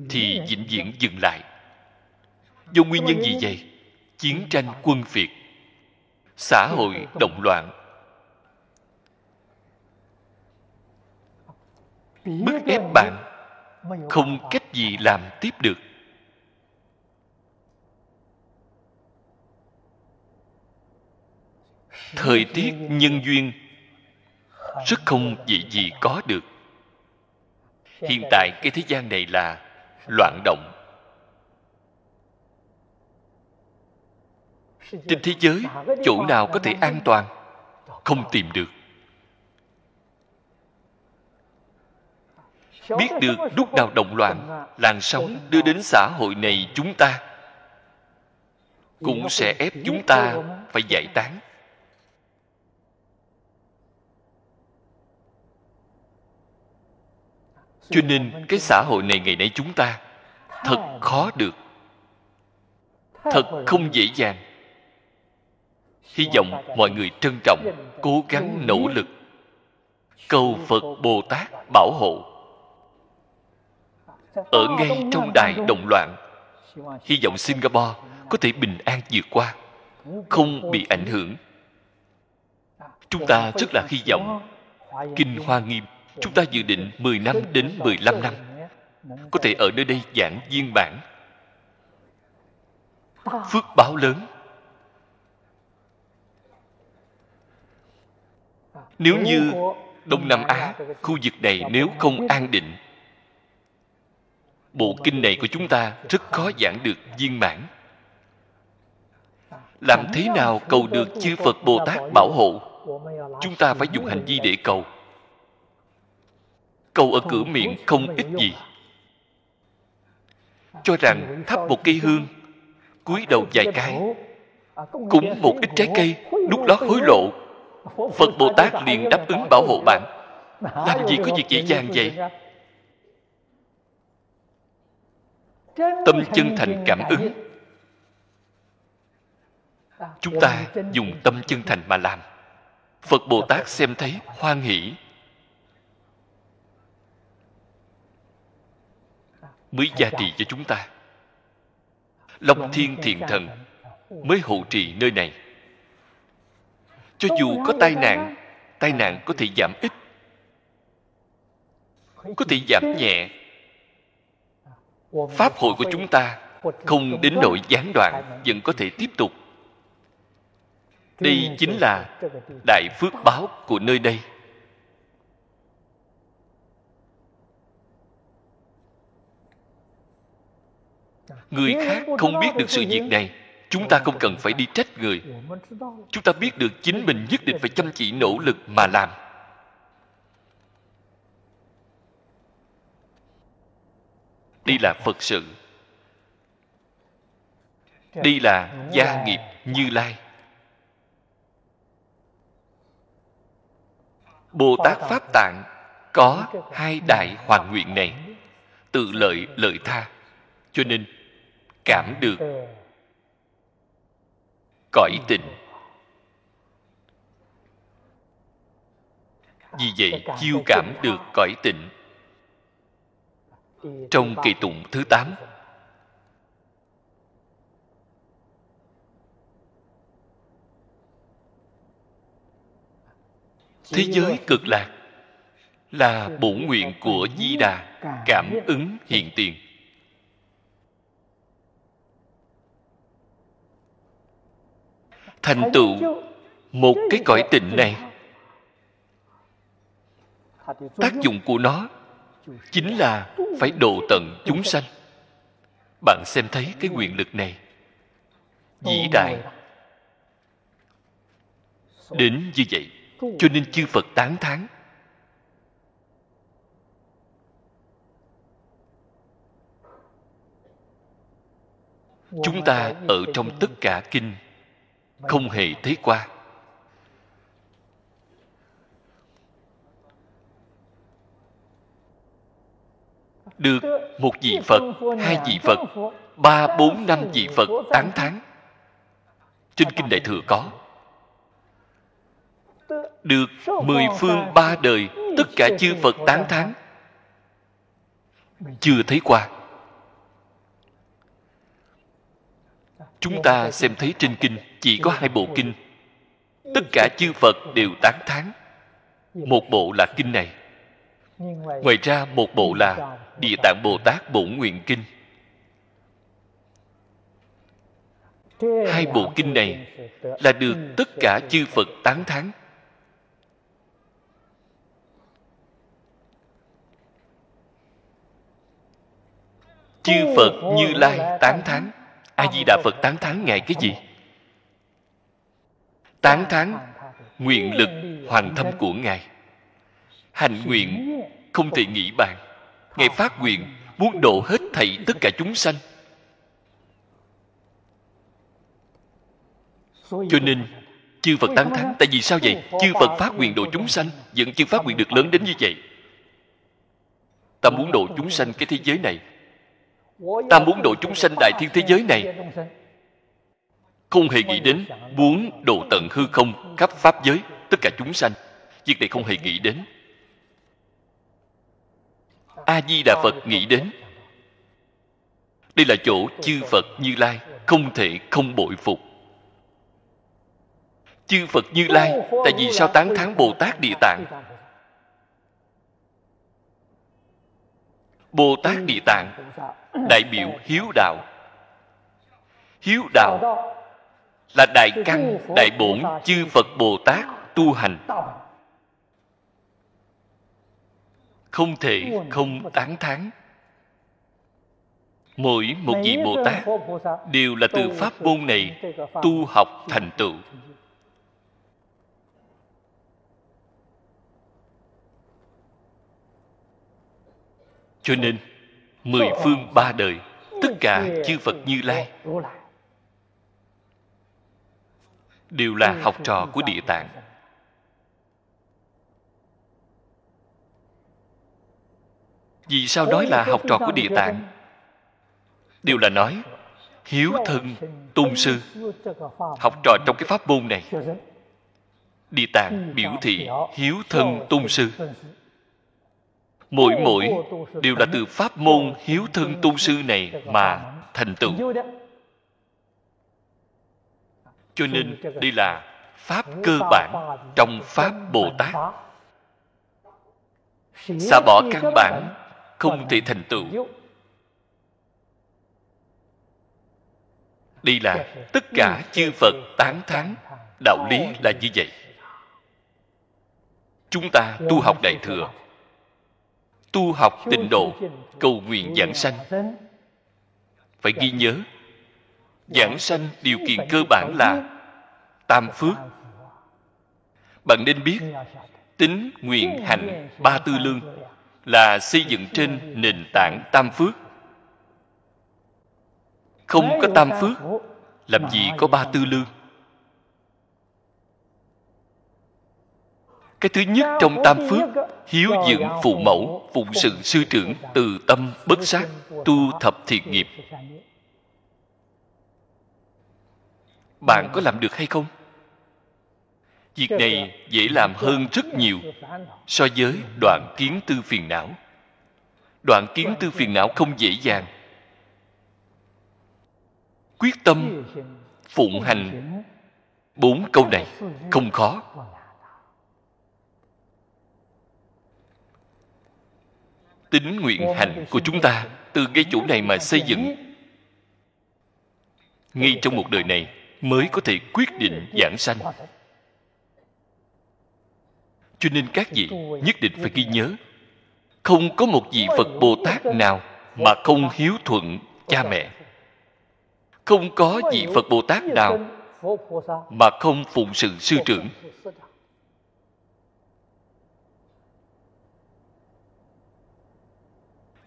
thì vĩnh viễn dừng lại. Do nguyên nhân gì vậy? chiến tranh quân việt xã hội động loạn bức ép bạn không cách gì làm tiếp được. Thời tiết nhân duyên rất không dễ gì có được. hiện tại cái thế gian này là loạn động. Trên thế giới chỗ nào có thể an toàn không tìm được biết được lúc nào động loạn làn sóng đưa đến xã hội này chúng ta cũng sẽ ép chúng ta phải giải tán. Cho nên cái xã hội này ngày nay chúng ta thật khó được thật không dễ dàng. Hy vọng mọi người trân trọng cố gắng nỗ lực. Cầu phật bồ tát bảo hộ ở ngay trong đại động loạn hy vọng singapore có thể bình an vượt qua không bị ảnh hưởng. Chúng ta rất là hy vọng kinh hoa nghiêm chúng ta dự định 10 năm đến 15 năm có thể ở nơi đây giảng viên bản phước báo lớn. Nếu như đông nam á khu vực này nếu không an định bộ kinh này của chúng ta rất khó giảng được viên mãn. Làm thế nào cầu được chư phật bồ tát bảo hộ? Chúng ta phải dùng hành vi để cầu. Cầu ở cửa miệng không ít gì. Cho rằng thắp một cây hương, cúi đầu vài cái cúng một ít trái cây đút lót hối lộ. Phật bồ tát liền đáp ứng bảo hộ bạn. Làm gì có việc dễ dàng vậy? Tâm chân thành cảm ứng. chúng ta dùng tâm chân thành mà làm. Phật bồ tát xem thấy hoan hỷ. Mới gia trì cho chúng ta. Long thiên thiện thần mới hộ trì nơi này. Cho dù có tai nạn tai nạn có thể giảm ít có thể giảm nhẹ pháp hội của chúng ta không đến nỗi gián đoạn, vẫn có thể tiếp tục. Đây chính là đại phước báo của nơi đây. Người khác không biết được sự việc này. Chúng ta không cần phải đi trách người. Chúng ta biết được chính mình nhất định phải chăm chỉ nỗ lực mà làm. Đi là phật sự. Đi là gia nghiệp như lai. Bồ tát pháp tạng có hai đại hoàn nguyện này, tự lợi lợi tha, cho nên cảm được cõi tịnh vì vậy, chiêu cảm được cõi tịnh trong kỳ tụng thứ tám. Thế giới cực lạc là bổn nguyện của di đà cảm ứng hiện tiền. Thành tựu một cái cõi tịnh này, tác dụng của nó chính là phải độ tận chúng sanh. Bạn xem thấy cái quyền lực này. Vĩ đại. Đến như vậy, cho nên chư phật tán thán. Chúng ta ở trong tất cả kinh không hề thấy qua. Được một vị phật hai vị phật ba bốn năm vị phật tán thán. Trên kinh đại thừa có. Được mười phương ba đời tất cả chư phật tán thán. Chưa thấy qua. Chúng ta xem thấy trên kinh chỉ có hai bộ kinh. Tất cả chư phật đều tán thán. Một bộ là kinh này ngoài ra một bộ là địa tạng bồ tát bổn nguyện kinh. Hai bộ kinh này là được tất cả chư phật tán thán. Chư phật như lai tán thán. a di đà phật tán thán ngài cái gì? Tán thán nguyện lực hoàn thâm của ngài hành nguyện, không thể nghĩ bàn. Ngài phát nguyện, muốn độ hết thảy tất cả chúng sanh. Cho nên, chư phật tán thán, tại vì sao vậy? Chư phật phát nguyện độ chúng sanh, vẫn chưa phát nguyện được lớn đến như vậy. Ta muốn độ chúng sanh cái thế giới này. Ta muốn độ chúng sanh đại thiên thế giới này. Không hề nghĩ đến muốn độ tận hư không khắp pháp giới, tất cả chúng sanh. Việc này không hề nghĩ đến a di đà phật nghĩ đến. Đây là chỗ chư phật như lai không thể không bội phục. Chư phật như lai, tại vì sao tán thán bồ tát địa tạng? Bồ tát địa tạng, đại biểu hiếu đạo. Hiếu đạo là đại căn, đại bổn chư phật bồ tát tu hành. Không thể không tán thán. Mỗi một vị bồ tát đều là từ pháp môn này tu học thành tựu. Cho nên mười phương ba đời tất cả chư phật như lai đều là học trò của địa tạng vì sao nói là học trò của địa tạng? Đều là nói, hiếu thân tôn sư, học trò trong cái pháp môn này. Địa tạng biểu thị hiếu thân tôn sư. Mỗi mỗi đều là từ pháp môn hiếu thân tôn sư này mà thành tựu. Cho nên đây là pháp cơ bản trong pháp bồ tát. Xả bỏ căn bản không thể thành tựu. Đây là tất cả chư phật tán thán, đạo lý là như vậy. Chúng ta tu học đại thừa, tu học tịnh độ, cầu nguyện giảng sanh. Phải ghi nhớ, giảng sanh điều kiện cơ bản là tam phước. Bạn nên biết tính nguyện hành ba tư lương là xây dựng trên nền tảng tam phước. Không có tam phước, làm gì có ba tư lương? Cái thứ nhất trong tam phước, hiếu dưỡng phụ mẫu phụng sự sư trưởng từ tâm bất sát, tu thập thiện nghiệp. Bạn có làm được hay không? Việc này dễ làm hơn rất nhiều so với đoạn kiến tư phiền não. Đoạn kiến tư phiền não không dễ dàng. Quyết tâm phụng hành bốn câu này không khó. Tính nguyện hành của chúng ta từ cái chỗ này mà xây dựng. Ngay trong một đời này mới có thể quyết định giảng sanh cho nên các vị nhất định phải ghi nhớ không có một vị phật bồ tát nào mà không hiếu thuận cha mẹ không có vị phật bồ tát nào mà không phụng sự sư trưởng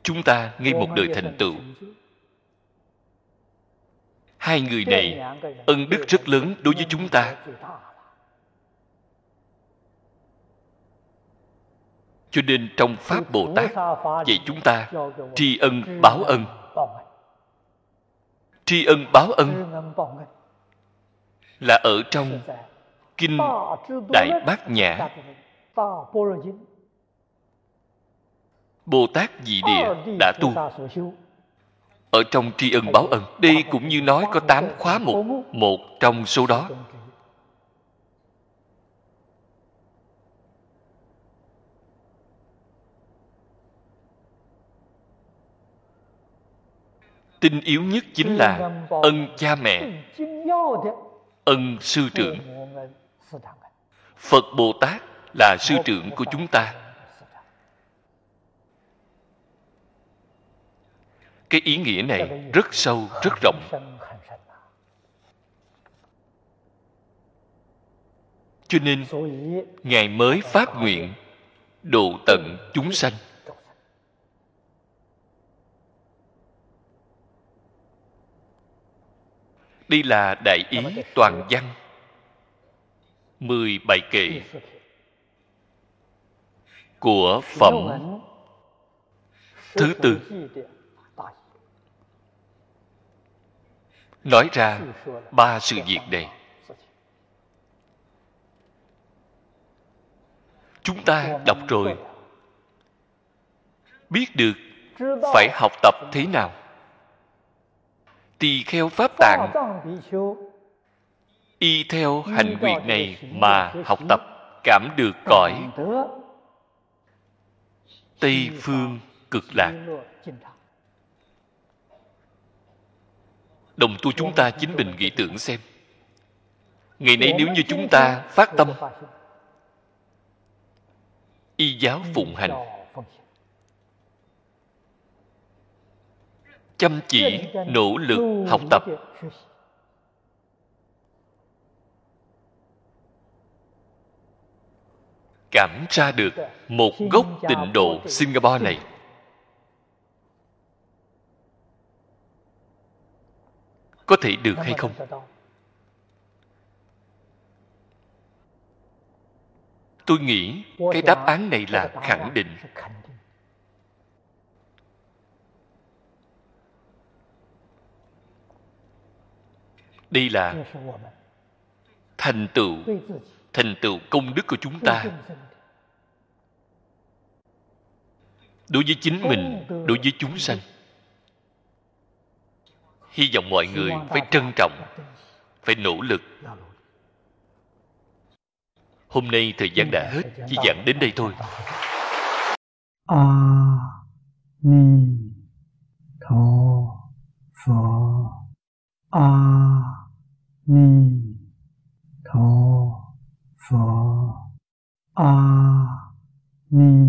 chúng ta ngay một đời thành tựu hai người này ân đức rất lớn đối với chúng ta cho nên trong pháp bồ tát dạy chúng ta tri ân báo ân. tri ân báo ân là ở trong kinh đại bát nhã. Bồ tát dị địa đã tu. Ở trong tri ân báo ân. Đây cũng như nói có tám khóa mục. Một trong số đó tinh yếu nhất chính là ân cha mẹ, ân sư trưởng. Phật bồ tát là sư trưởng của chúng ta. Cái ý nghĩa này rất sâu, rất rộng. Cho nên, ngài mới phát nguyện độ tận chúng sanh. Đây là đại ý toàn văn. Mười bài kệ. Của phẩm thứ tư. nói ra ba sự việc này. Chúng ta đọc rồi. biết được phải học tập thế nào tỳ kheo pháp tạng. Y theo hành nguyện này mà học tập cảm được cõi tây phương cực lạc. Đồng tu chúng ta chính mình nghĩ tưởng xem. Ngày nay nếu như chúng ta phát tâm, y giáo phụng hành chăm chỉ nỗ lực học tập. cảm ra được một gốc tịnh độ singapore này. Có thể được hay không? Tôi nghĩ cái đáp án này là khẳng định đây là thành tựu thành tựu công đức của chúng ta. Đối với chính mình, đối với chúng sanh, hy vọng mọi người phải trân trọng, phải nỗ lực. Hôm nay thời gian đã hết, chỉ giảng đến đây thôi. A ni tho phở a ni